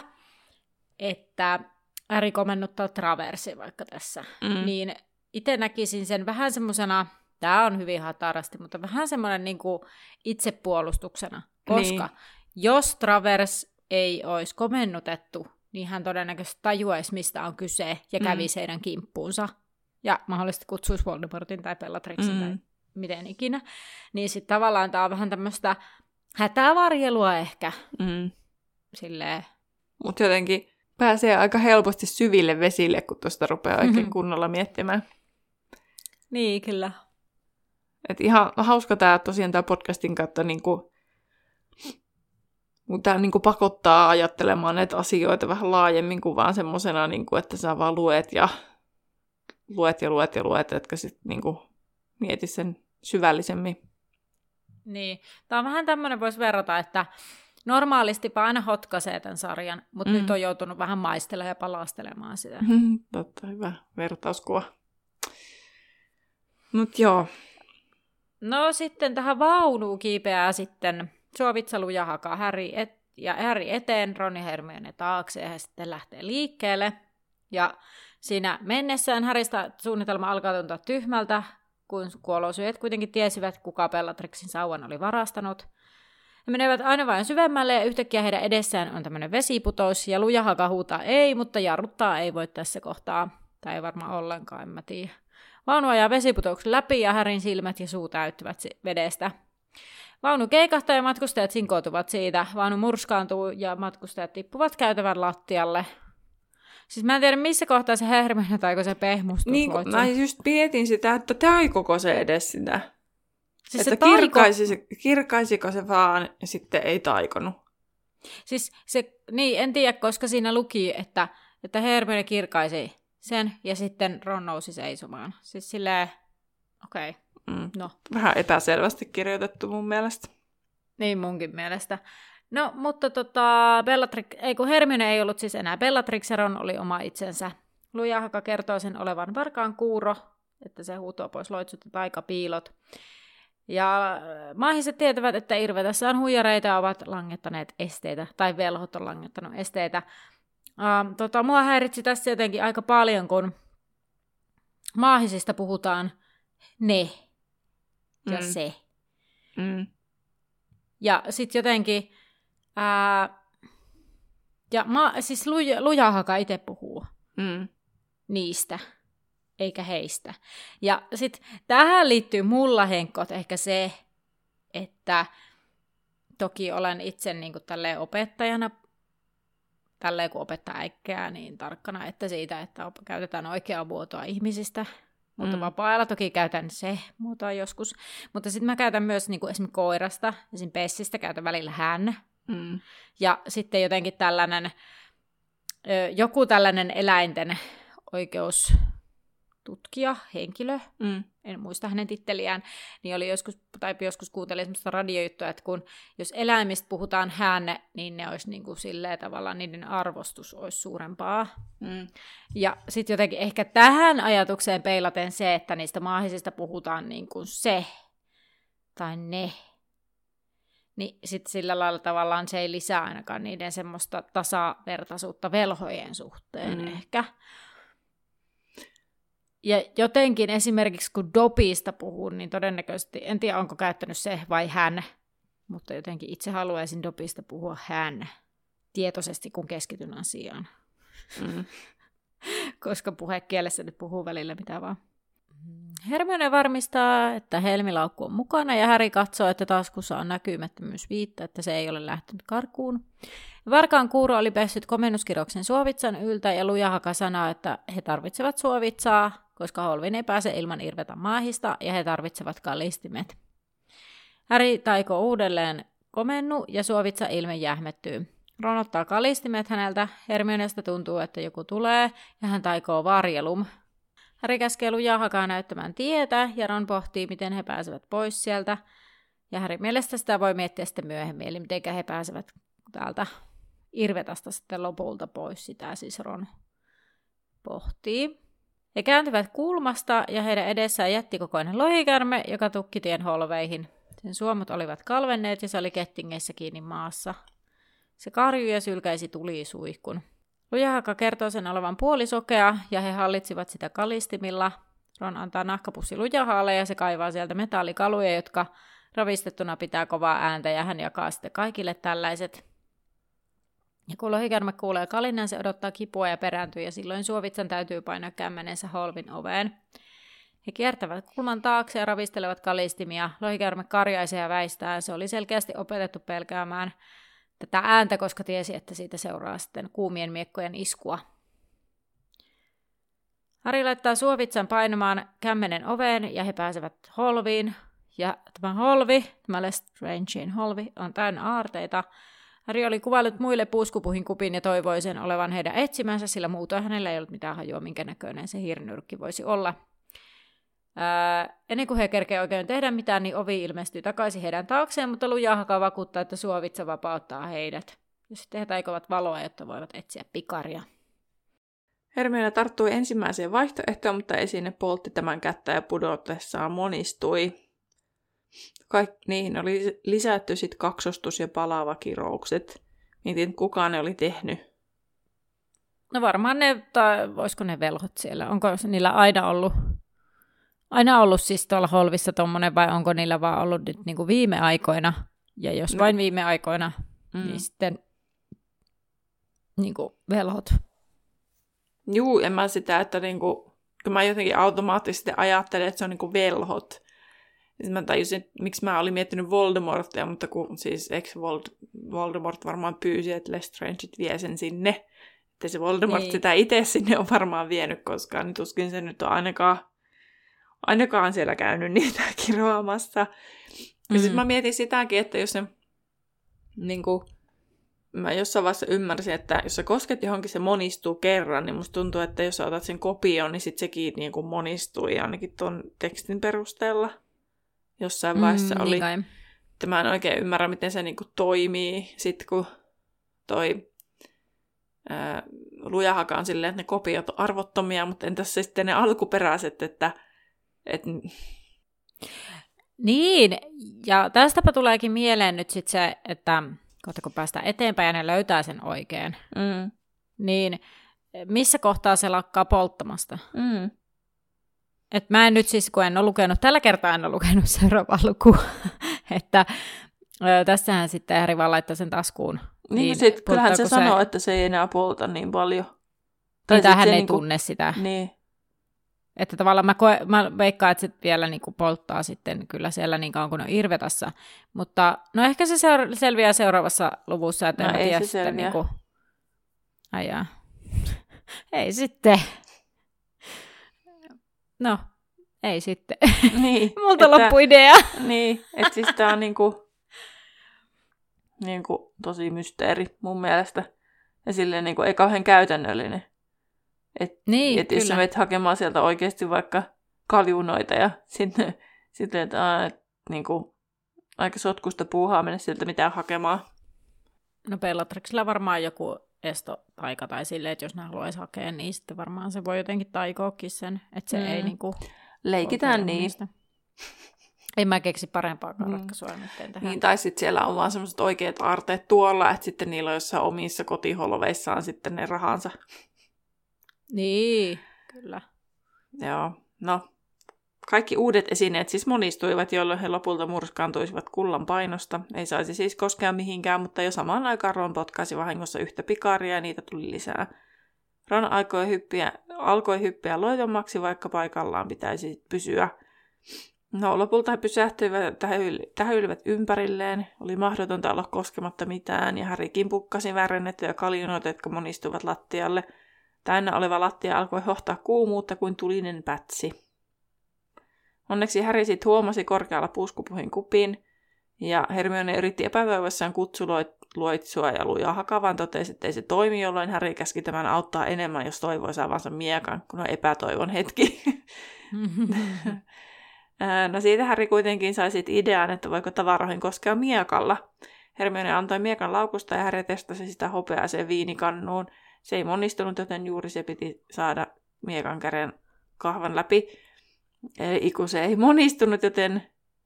[SPEAKER 2] että Harry komennuttaa Traversi vaikka tässä, mm. niin itse näkisin sen vähän semmoisena, tämä on hyvin hatarasti, mutta vähän semmoinen niin itsepuolustuksena, koska niin. jos Travers ei olisi komennutettu niin hän todennäköisesti tajuaisi, mistä on kyse, ja kävisi mm. heidän kimppuunsa. Ja mahdollisesti kutsuisi Voldemortin tai Bellatrixin mm. tai miten ikinä. Niin sitten tavallaan tämä on vähän tämmöistä hätävarjelua ehkä.
[SPEAKER 1] Mm.
[SPEAKER 2] Silleen.
[SPEAKER 1] Mutta jotenkin pääsee aika helposti syville vesille, kun tuosta rupeaa oikein mm-hmm. kunnolla miettimään.
[SPEAKER 2] Niin, kyllä.
[SPEAKER 1] Et ihan hauska tämä tosiaan tämä podcastin kautta Tämä niin kuin pakottaa ajattelemaan näitä asioita vähän laajemmin kuin vaan semmoisena, niin kuin, että sä vaan luet ja luet ja luet ja luet, etkä sitten niin kuin mieti sen syvällisemmin.
[SPEAKER 2] Niin, tämä on vähän tämmöinen, voisi verrata, että normaalisti aina hotkaisee tämän sarjan, mutta mm. nyt on joutunut vähän maistelemaan ja palastelemaan sitä. [LAUGHS]
[SPEAKER 1] Totta, hyvä vertauskuva. Mut joo.
[SPEAKER 2] No sitten tähän vaunuun kiipeää sitten Suovitsalu ja hakaa Harry et, ja Harry eteen, Roni Hermione taakse ja he sitten lähtee liikkeelle. Ja siinä mennessään Harista suunnitelma alkaa tuntua tyhmältä, kun kuolosyöt kuitenkin tiesivät, kuka Bellatrixin sauvan oli varastanut. He menevät aina vain syvemmälle ja yhtäkkiä heidän edessään on tämmöinen vesiputous ja lujahaka huutaa ei, mutta jarruttaa ei voi tässä kohtaa. Tai ei varmaan ollenkaan, en mä tiedä. Vaunu ajaa vesiputouksen läpi ja Härin silmät ja suu täyttyvät vedestä. Vaunu keikahtaa ja matkustajat sinkoutuvat siitä. Vaunu murskaantuu ja matkustajat tippuvat käytävän lattialle. Siis mä en tiedä, missä kohtaa se Hermione tai se pehmustus
[SPEAKER 1] Niin, kun mä just mietin sitä, että taikoko se edes sitä. Siis
[SPEAKER 2] että
[SPEAKER 1] se taiko... kirkaisi, kirkaisiko se vaan ja sitten ei taikonut.
[SPEAKER 2] Siis se, niin, en tiedä, koska siinä luki, että, että Hermione kirkaisi sen ja sitten Ron nousi seisomaan. Siis silleen, okei, okay.
[SPEAKER 1] Mm.
[SPEAKER 2] no.
[SPEAKER 1] Vähän epäselvästi kirjoitettu mun mielestä.
[SPEAKER 2] Niin munkin mielestä. No, mutta tota, Bellatrix, ei kun Hermione ei ollut siis enää Bellatrix, ja Ron oli oma itsensä. Lujahaka kertoo sen olevan varkaan kuuro, että se huutoo pois loitsut ja taikapiilot. Ja äh, maahiset tietävät, että Irvetässä on huijareita ovat langettaneet esteitä, tai velhot on langettanut esteitä. Uh, tota, mua häiritsi tässä jotenkin aika paljon, kun maahisista puhutaan ne ja
[SPEAKER 1] Mm.
[SPEAKER 2] se.
[SPEAKER 1] Mm.
[SPEAKER 2] Ja sitten jotenkin, ää, ja ma, siis luja, lujahaka itse puhuu
[SPEAKER 1] Mm.
[SPEAKER 2] niistä, eikä heistä. Ja sitten tähän liittyy mulla henkot ehkä se, että toki olen itse niin kuin tälleen opettajana, tälleen kun opettaa äikkää, niin tarkkana, että siitä, että käytetään oikeaa muotoa ihmisistä. Mutta
[SPEAKER 1] Mm.
[SPEAKER 2] vapaa-ajalla toki käytän se muotoa joskus. Mutta sitten mä käytän myös niin kuin esimerkiksi koirasta, esimerkiksi Pessistä käytän välillä hän.
[SPEAKER 1] Mm.
[SPEAKER 2] Ja sitten jotenkin tällainen, joku tällainen eläinten oikeustutkija, henkilö,
[SPEAKER 1] Mm.
[SPEAKER 2] En muista hänen titteliään, niin oli joskus, tai joskus kuuntelin semmoista radiojuttua, että kun jos eläimistä puhutaan hän, niin ne olisi niin kuin silleen tavallaan, niiden arvostus olisi suurempaa.
[SPEAKER 1] Mm.
[SPEAKER 2] Ja sitten jotenkin ehkä tähän ajatukseen peilaten se, että niistä maahisista puhutaan niin kuin se tai ne, niin sitten sillä lailla tavallaan se ei lisää ainakaan niiden semmoista tasavertaisuutta velhojen suhteen
[SPEAKER 1] mm.
[SPEAKER 2] ehkä. Ja jotenkin esimerkiksi kun dopista puhun, niin todennäköisesti, en tiedä onko käyttänyt se vai hän, mutta jotenkin itse haluaisin dopista puhua hän tietoisesti, kun keskityn asiaan
[SPEAKER 1] Mm. [LAUGHS]
[SPEAKER 2] koska puhekielessä nyt puhuu välillä mitä vaan. Hermione varmistaa, että helmilaukku on mukana ja Häri katsoo, että taskussa on näkymättömyysviitta, että se ei ole lähtenyt karkuun. Varkaan kuuro oli pessyt komennuskiroksen suovitsan yltä ja Lujahaka sanoo, että he tarvitsevat suovitsaa, koska Holvin ei pääse ilman irvetä maahista ja he tarvitsevat kalistimet. Häri taikoo uudelleen komennu ja suovitsa ilme jähmettyy. Ron ottaa kalistimet häneltä, Hermionesta tuntuu, että joku tulee, ja hän taikoo varjelum. Häri käskee Lujahakaa näyttämään tietä, ja Ron pohtii, miten he pääsevät pois sieltä. Ja Häri mielestä sitä voi miettiä sitten myöhemmin, eli miten he pääsevät täältä Irvetasta sitten lopulta pois, sitä siis Ron pohtii. He kääntyvät kulmasta, ja heidän edessään jättikokoinen lohikärme, joka tukki tien holveihin. Sen suomut olivat kalvenneet, ja se oli kettingeissä kiinni maassa. Se karjui ja sylkäisi tulisuihkun. Lujahaka kertoo sen olevan puolisokea, ja he hallitsivat sitä kalistimilla. Ron antaa nahkapussi Lujahalle, ja se kaivaa sieltä metallikaluja, jotka ravistettuna pitää kovaa ääntä, ja hän jakaa sitten kaikille tällaiset. Ja kun lohikärme kuulee kalinnan, se odottaa kipua ja perääntyy, ja silloin suovitsan täytyy painaa kämmenensä holvin oveen. He kiertävät kulman taakse ja ravistelevat kalistimia. Lohikärme karjaisee ja väistää. Se oli selkeästi opetettu pelkäämään tätä ääntä, koska tiesi, että siitä seuraa sitten kuumien miekkojen iskua. Harry laittaa suovitsan painamaan kämmenen oveen ja he pääsevät holviin. Ja tämä holvi, tämä Lestrangein holvi, on täynnä aarteita. Harry oli kuvaillut muille puuskupuhin kupin ja toivoi sen olevan heidän etsimänsä, sillä muutoin hänellä ei ollut mitään hajua, minkä näköinen se hirnyrkki voisi olla. Ää, ennen kuin he kerkeä oikein tehdä mitään, niin ovi ilmestyy takaisin heidän taakseen, mutta Lujahaka vakuuttaa, että suovitsa vapauttaa heidät. Ja sitten he taikovat valoa, jotta voivat etsiä pikaria.
[SPEAKER 1] Hermione tarttui ensimmäiseen vaihtoehtoon, mutta esine poltti tämän kättä ja pudotessaan monistui. Kaik- niihin oli lisätty sit kaksostus ja palava kiroukset. Mietin, kuka ne oli tehnyt.
[SPEAKER 2] No varmaan ne, tai voisiko ne velhot siellä, onko niillä aina ollut, aina ollut siis tuolla holvissa tommonen, vai onko niillä vaan ollut nyt niin kuin viime aikoina, ja jos
[SPEAKER 1] No.
[SPEAKER 2] vain viime aikoina,
[SPEAKER 1] Mm.
[SPEAKER 2] niin sitten niin kuin velhot.
[SPEAKER 1] Juu, en mä sitä, että niinku, kun mä jotenkin automaattisesti ajattelen, että se on niinku velhot. Sitten mä tajusin, että miksi mä olin miettinyt Voldemortia, mutta kun siis ex Voldemort varmaan pyysi, että Lestrange vie sen sinne. Että se Voldemort
[SPEAKER 2] Niin.
[SPEAKER 1] sitä itse sinne on varmaan vienyt koskaan, niin tuskin se nyt on ainakaan, ainakaan siellä käynyt niitä [LAUGHS] kiroamassa. Ja
[SPEAKER 2] Mm.
[SPEAKER 1] sitten mä mietin sitäkin, että jos ne niin kuin, mä jossain vaiheessa ymmärsin, että jos sä kosket johonkin, se monistuu kerran, niin musta tuntuu, että jos sä otat sen kopion, niin sit sekin niin kuin monistui ainakin tuon tekstin perusteella. Jossain vaiheessa mm, oli. Niin. Että mä en oikein ymmärrä, miten se niin kuin toimii, sit kun toi ää, lujahaka on silleen, että ne kopiot on arvottomia, mutta entäs sitten ne alkuperäiset, että... Et...
[SPEAKER 2] Niin, ja tästäpä tuleekin mieleen nyt sitten se, että kohta kun päästään eteenpäin ja ne löytää sen oikein, mm. niin missä kohtaa se lakkaa polttamasta? Mm. Et mä en nyt siis, kun en ole lukenut, tällä kertaa en ole lukenut [LAUGHS] seuraavaa lukua, että ö, tässähän sitten Häri vaan laittaa sen taskuun.
[SPEAKER 1] Niin, niin sit, kyllähän se, se sanoo, että se ei enää polta niin paljon.
[SPEAKER 2] Tai niin, hän ei niinku... tunne sitä.
[SPEAKER 1] Niin.
[SPEAKER 2] Että tavallaan mä, koe, mä veikkaan, että se vielä niin kuin polttaa sitten kyllä siellä niin kauan kuin on irvetassa. Mutta no ehkä se seura- selviää seuraavassa luvussa, että no, en ei tiedä se sitten niin kuin... Ai [LAUGHS] ei sitten. No, ei sitten. Niin, [LAUGHS] Multa että, loppu idea. [LAUGHS]
[SPEAKER 1] Niin, että siis tää on niinku, niinku tosi mysteeri mun mielestä. Ja silleen niinku ei kauhean käytännöllinen. Et, niin, et jos sä menet hakemaan sieltä oikeasti vaikka kaljunoita ja [LAUGHS] sitten, sitten että et, niinku, aika sotkusta puuhaa mennä sieltä mitään hakemaan.
[SPEAKER 2] No Bellatrixilla varmaan joku estotaika tai silleen, että jos ne haluaisi hakea, niin sitten varmaan se voi jotenkin taikoakin sen, että se mm. ei niinku...
[SPEAKER 1] Leikitään niistä. [LAUGHS]
[SPEAKER 2] Ei mä keksi parempaakaan mm. ratkaisua nyt tähän.
[SPEAKER 1] Niin, tai sitten siellä on vaan semmoiset oikeat aarteet tuolla, että sitten niillä on jossain omissa kotiholveissaan sitten ne rahansa.
[SPEAKER 2] Niin, kyllä.
[SPEAKER 1] Joo, no kaikki uudet esineet siis monistuivat, jolloin he lopulta murskaantuisivat kullan painosta. Ei saisi siis koskea mihinkään, mutta jo samaan aikaan Ron potkaisi vahingossa yhtä pikaria ja niitä tuli lisää. Ron alkoi hyppiä, alkoi hyppiä loitommaksi, vaikka paikallaan pitäisi pysyä. No, lopulta he pysähtyivät tähyilivät ympärilleen. Oli mahdotonta olla koskematta mitään, ja Härikin pukkasi värrennettyjä kaljunoita, jotka monistuivat lattialle – Täynnä oleva lattia alkoi hohtaa kuumuutta kuin tulinen pätsi. Onneksi Harry sitten huomasi korkealla puuskupuhin kupin, ja Hermione yritti epätoivossaan kutsuloitsua ja lujaa hakavan totesi, että ei se toimi, jolloin Harry käski tämän auttaa enemmän, jos toivoi saavansa miekan, kun on epätoivon hetki. [LAUGHS] no siitä Harry kuitenkin sai sitten idean, että voiko tavaroihin koskea miekalla. Hermione antoi miekan laukusta ja Harry testasi sitä hopeaiseen viinikannuun – se ei monistunut, joten juuri se piti saada miekan käden kahvan läpi. Eli kun se ei monistunut, joten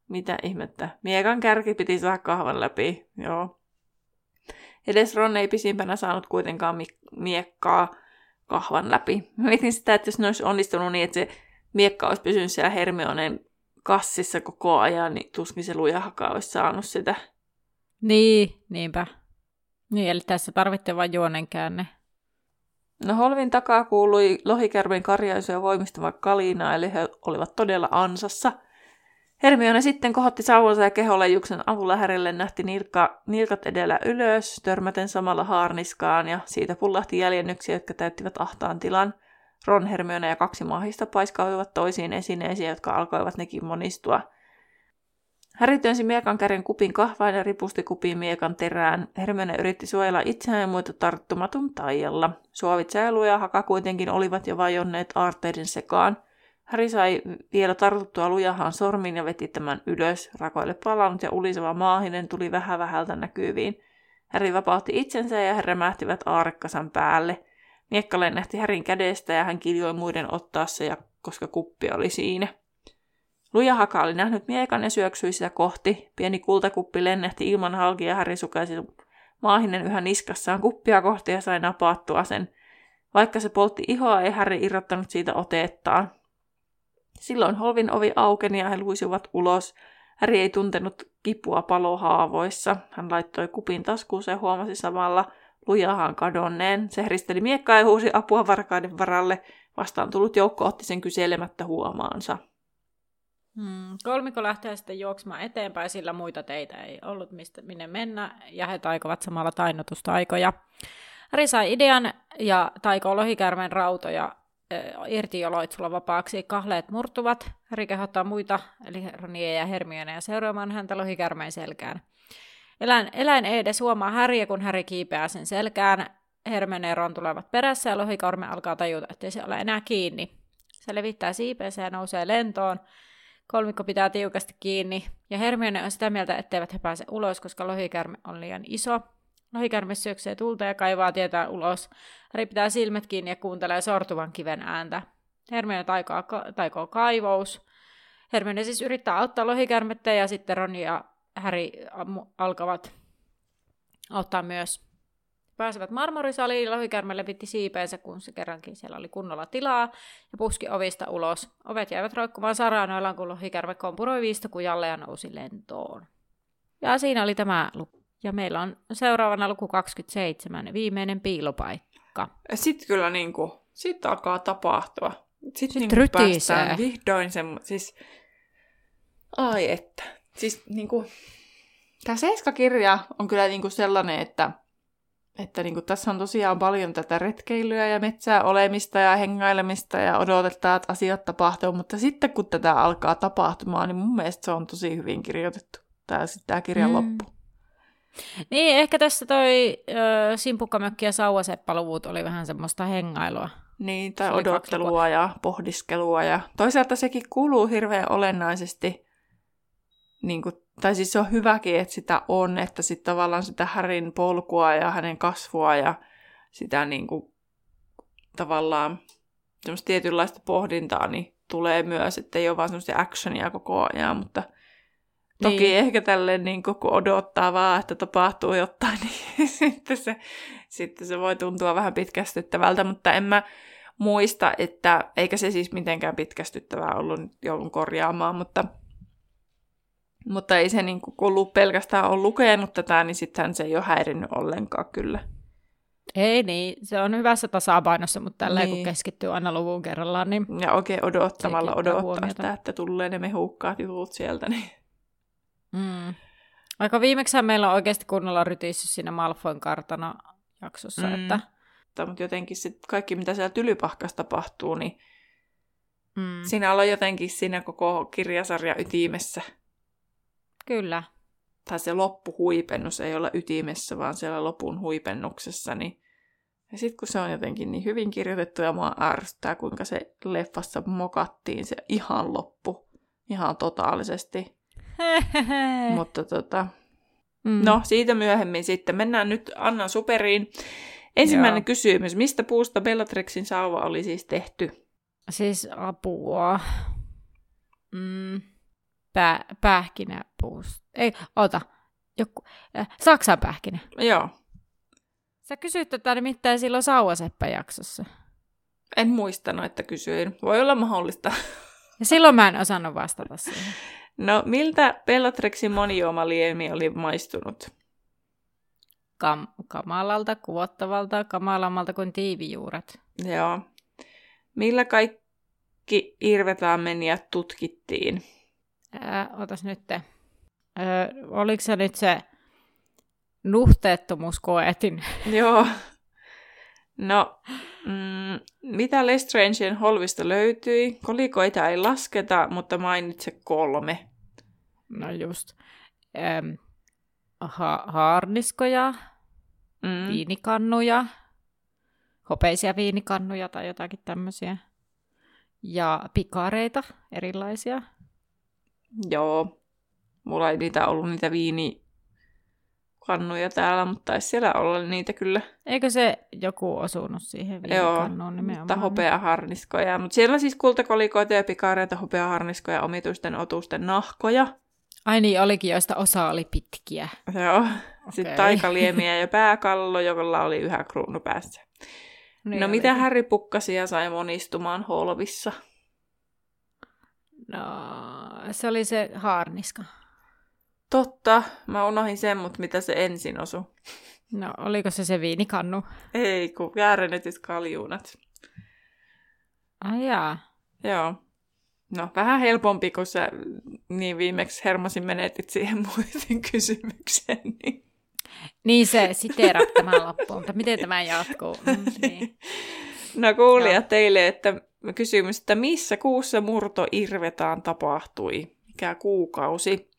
[SPEAKER 1] mitä ihmettä. Miekan kärki piti saada kahvan läpi. Joo. Edes Ron ei pisimpänä saanut kuitenkaan mi- miekkaa kahvan läpi. Mietin sitä, että jos ne olisi onnistunut niin, että se miekka olisi pysynyt siellä Hermionen kassissa koko ajan, niin tuskin se lujahaka olisi saanut sitä.
[SPEAKER 2] Niin, niinpä. Niin, eli tässä tarvittiin vain juonenkäänne.
[SPEAKER 1] No Holvin takaa kuului lohikärmen karjaisu ja voimistava kalina, eli he olivat todella ansassa. Hermione sitten kohotti sauvansa ja keholejuksen avulla Härille nähti nilkka, nilkat edellä ylös, törmäten samalla haarniskaan, ja siitä pullahti jäljennyksiä, jotka täyttivät ahtaan tilan. Ron, Hermione ja kaksi mahista paiskautuivat toisiin esineisiin, jotka alkoivat nekin monistua – Häri työnsi miekan käden kupin kahvaan ja ripusti kupin miekan terään. Hermione yritti suojella itseään ja muita tarttumaton taijalla. Suovit ja haka kuitenkin olivat jo vajonneet aarteiden sekaan. Häri sai vielä tartuttua lujahan sormin ja veti tämän ylös. Rakoille palannut ja uliseva maahinen tuli vähän vähältä näkyviin. Häri vapautti itsensä ja he remähtivät aarekkasan päälle. Miekka lennähti Härin kädestä ja hän kiljoi muiden ottaessa, ja koska kuppi oli siinä. Lujahaka oli nähnyt miekan ja syöksyi sitä kohti. Pieni kultakuppi lennehti ilman halki ja Häri sukaisi maahinen yhä niskassaan kuppia kohti ja sai napaattua sen. Vaikka se poltti ihoa, ei Häri irrottanut siitä otettaan. Silloin holvin ovi aukeni ja he luisivat ulos. Häri ei tuntenut kipua palohaavoissa. Hän laittoi kupin taskuun ja huomasi samalla lujahan kadonneen. Se heristeli miekkaa ja huusi apua varkaiden varalle. Vastaan tullut joukko otti sen kyselemättä huomaansa.
[SPEAKER 2] Hmm. Kolmiko lähtee sitten juoksemaan eteenpäin, sillä muita teitä ei ollut, mistä, minne mennä, ja he taikovat samalla tainnutustaikoja. Ri sai idean ja taikoo lohikärmen rautoja irti jo loitsulla vapaaksi. Kahleet murtuvat. Ri kehottaa muita, eli Ronia ja Hermione, ja seuraamaan häntä lohikärmeen selkään. Eläin, eläin ei edes huomaa Häriä, kun Häri kiipeää sen selkään. Hermione ja Ron tulevat perässä ja lohikorme alkaa tajuta, ettei se ole enää kiinni. Se levittää siipeensä ja nousee lentoon. Kolmikko pitää tiukasti kiinni, ja Hermione on sitä mieltä, etteivät he pääse ulos, koska lohikärme on liian iso. Lohikärme syöksee tulta ja kaivaa tietää ulos. Harry pitää silmät kiinni ja kuuntelee sortuvan kiven ääntä. Hermione taikaa, taikoo kaivous. Hermione siis yrittää auttaa lohikärmettä ja sitten Ron ja Harry alkavat auttaa myös. Pääsevät marmorisaliin, lohikärme levitti siipeensä, kun se kerrankin siellä oli kunnolla tilaa, ja puski ovista ulos. Ovet jäivät roikkumaan saranoillaan, kun lohikärme kompuroi viistokujalle ja nousi lentoon. Ja siinä oli tämä luku. Ja meillä on seuraavana luku 27, viimeinen piilopaikka.
[SPEAKER 1] Sitten kyllä niin kuin, sit alkaa tapahtua. Sitten
[SPEAKER 2] Sit
[SPEAKER 1] niin päästään vihdoin sen, siis, ai että. Siis niin kuin, tämä seiskakirja on kyllä niin kuin sellainen, että että niin kuin, tässä on tosiaan paljon tätä retkeilyä ja metsää olemista ja hengailemista ja odotetaan, että asiat tapahtuu, mutta sitten kun tätä alkaa tapahtumaan, niin mun mielestä se on tosi hyvin kirjoitettu. Tämä, tämä kirjan mm. loppu.
[SPEAKER 2] Niin, ehkä tässä toi ö, Simpukkamökki ja Sauvaseppaluvut oli vähän semmoista hengailua.
[SPEAKER 1] Niin, tai odottelua ja pohdiskelua. Ja toisaalta sekin kuuluu hirveän olennaisesti niin kuin tai siis se on hyväkin, että sitä on, että sitten tavallaan sitä Härin polkua ja hänen kasvua ja sitä niin kuin, tavallaan semmoista tietynlaista pohdintaa niin tulee myös, että ei ole vaan semmoista actionia koko ajan, mutta toki niin. ehkä tälleen niin kun odottaa vaan, että tapahtuu jotain, [LAUGHS] niin sitten se, sitten se voi tuntua vähän pitkästyttävältä, mutta en mä muista, että eikä se siis mitenkään pitkästyttävää ollut, joudun korjaamaan, mutta mutta ei se niin kuin, kun pelkästään on lukenut tätä, niin sitten se ei ole häirinnyt ollenkaan kyllä.
[SPEAKER 2] Ei niin, se on hyvässä tasapainossa, mutta tällä niin. kun keskittyy aina luvun kerrallaan, niin...
[SPEAKER 1] Ja oikein odottamalla odottaa huomiota. sitä, että tulee ne mehukkaat jutut sieltä, niin...
[SPEAKER 2] Mm. Aika viimeksi meillä on oikeasti kunnolla rytissy siinä Malfoin kartana jaksossa, mm. että...
[SPEAKER 1] Mutta jotenkin sit kaikki, mitä siellä tylypahkassa tapahtuu, niin mm. siinä on jotenkin siinä koko kirjasarja ytimessä.
[SPEAKER 2] Kyllä.
[SPEAKER 1] Tai se loppuhuipennus ei ole ytimessä, vaan siellä lopun huipennuksessa. Niin... Ja sitten kun se on jotenkin niin hyvin kirjoitettu ja mua ärsyttää, kuinka se leffassa mokattiin se ihan loppu. Ihan totaalisesti. [LAUGHS] Mutta tota... Mm. No, siitä myöhemmin sitten. Mennään nyt Annan superiin. Ensimmäinen Joo. kysymys. Mistä puusta Bellatrixin sauva oli siis tehty?
[SPEAKER 2] Siis apua. Mm pää, pähkinäpuusta. Ei, ota. Joku, äh, Saksan pähkinä.
[SPEAKER 1] Joo.
[SPEAKER 2] Sä kysyit tätä nimittäin silloin Sauvaseppä-jaksossa.
[SPEAKER 1] En muistanut, että kysyin. Voi olla mahdollista. [LAUGHS]
[SPEAKER 2] Ja silloin mä en osannut vastata siihen.
[SPEAKER 1] No, miltä Bellatrixin monijuomaliemi oli maistunut?
[SPEAKER 2] Kam- kamalalta, kuvottavalta, kamalammalta kuin tiivijuuret.
[SPEAKER 1] Joo. Millä kaikki irvetaammeniat tutkittiin?
[SPEAKER 2] Ää, otas nyt. Öö, oliko se nyt se nuhteettomuuskoetin? [LAUGHS]
[SPEAKER 1] Joo. No, mm, mitä Lestrangein holvista löytyi? Kolikoita ei lasketa, mutta mainitse kolme.
[SPEAKER 2] No just. Ähm, ha- haarniskoja, mm. viinikannuja, hopeisia viinikannuja tai jotakin tämmöisiä. Ja pikareita erilaisia.
[SPEAKER 1] Joo. Mulla ei niitä ollut niitä viini kannuja täällä, mutta taisi siellä olla niitä kyllä.
[SPEAKER 2] Eikö se joku osunut siihen viinikannuun nimenomaan?
[SPEAKER 1] mutta hopeaharniskoja. Mutta siellä siis kultakolikoita ja pikaareita, hopeaharniskoja, omituisten otusten nahkoja.
[SPEAKER 2] Ai niin, olikin, joista osa oli pitkiä.
[SPEAKER 1] Joo. Okay. Sitten taikaliemiä ja pääkallo, jolla oli yhä kruunu päässä. Niin no oli. mitä Harry pukkasia sai monistumaan holvissa?
[SPEAKER 2] No, se oli se haarniska.
[SPEAKER 1] Totta, mä unohin sen, mutta mitä se ensin osu.
[SPEAKER 2] No, oliko se se viinikannu?
[SPEAKER 1] Ei, kun väärennetyt kaljuunat.
[SPEAKER 2] Ai jaa.
[SPEAKER 1] Joo. No, vähän helpompi, kun sä niin viimeksi hermosin menetit siihen muiden kysymykseen. Niin,
[SPEAKER 2] niin se siteerat tämän loppuun, mutta miten tämä jatkuu? Mm, niin. [LAUGHS]
[SPEAKER 1] No kuulija teille, että kysymys, että missä kuussa murto Irvetaan tapahtui? Mikä kuukausi?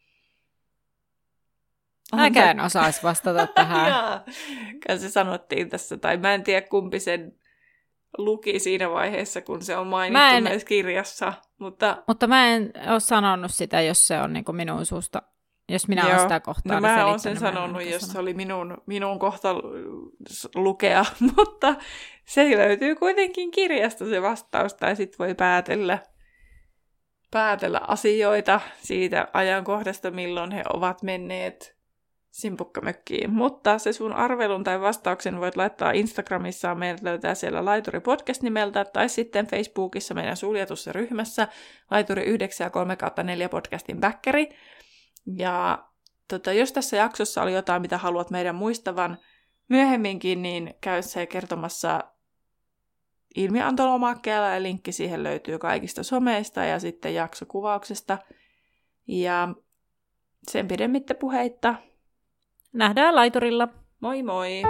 [SPEAKER 2] Mäkään osaisi vastata [LAUGHS] tähän.
[SPEAKER 1] Kai se sanottiin tässä, tai mä en tiedä kumpi sen luki siinä vaiheessa, kun se on mainittu
[SPEAKER 2] Mä en-
[SPEAKER 1] näissä kirjassa, mutta
[SPEAKER 2] Mutta mä en ole sanonut sitä, jos se on niin kuin minun suusta. Jos minä olen
[SPEAKER 1] Joo.
[SPEAKER 2] sitä kohtaa
[SPEAKER 1] no
[SPEAKER 2] niin
[SPEAKER 1] mä
[SPEAKER 2] selittänyt,
[SPEAKER 1] sen sanonut, jos se oli minun, minun kohta lukea, [LAUGHS] mutta se löytyy kuitenkin kirjasta se vastaus, tai sitten voi päätellä, päätellä asioita siitä ajankohdasta, milloin he ovat menneet simpukkamökkiin. Mutta se sun arvelun tai vastauksen voit laittaa Instagramissa, meidät löytää siellä Laituri Podcast nimeltä, tai sitten Facebookissa meidän suljetussa ryhmässä Laituri 9 ja 3 4 podcastin bäkkäri. Ja tota, jos tässä jaksossa oli jotain, mitä haluat meidän muistavan myöhemminkin, niin käy se kertomassa ilmiantolomakkeella ja linkki siihen löytyy kaikista someista ja sitten jaksokuvauksesta. Ja sen pidemmittä puheitta.
[SPEAKER 2] Nähdään laiturilla.
[SPEAKER 1] Moi moi!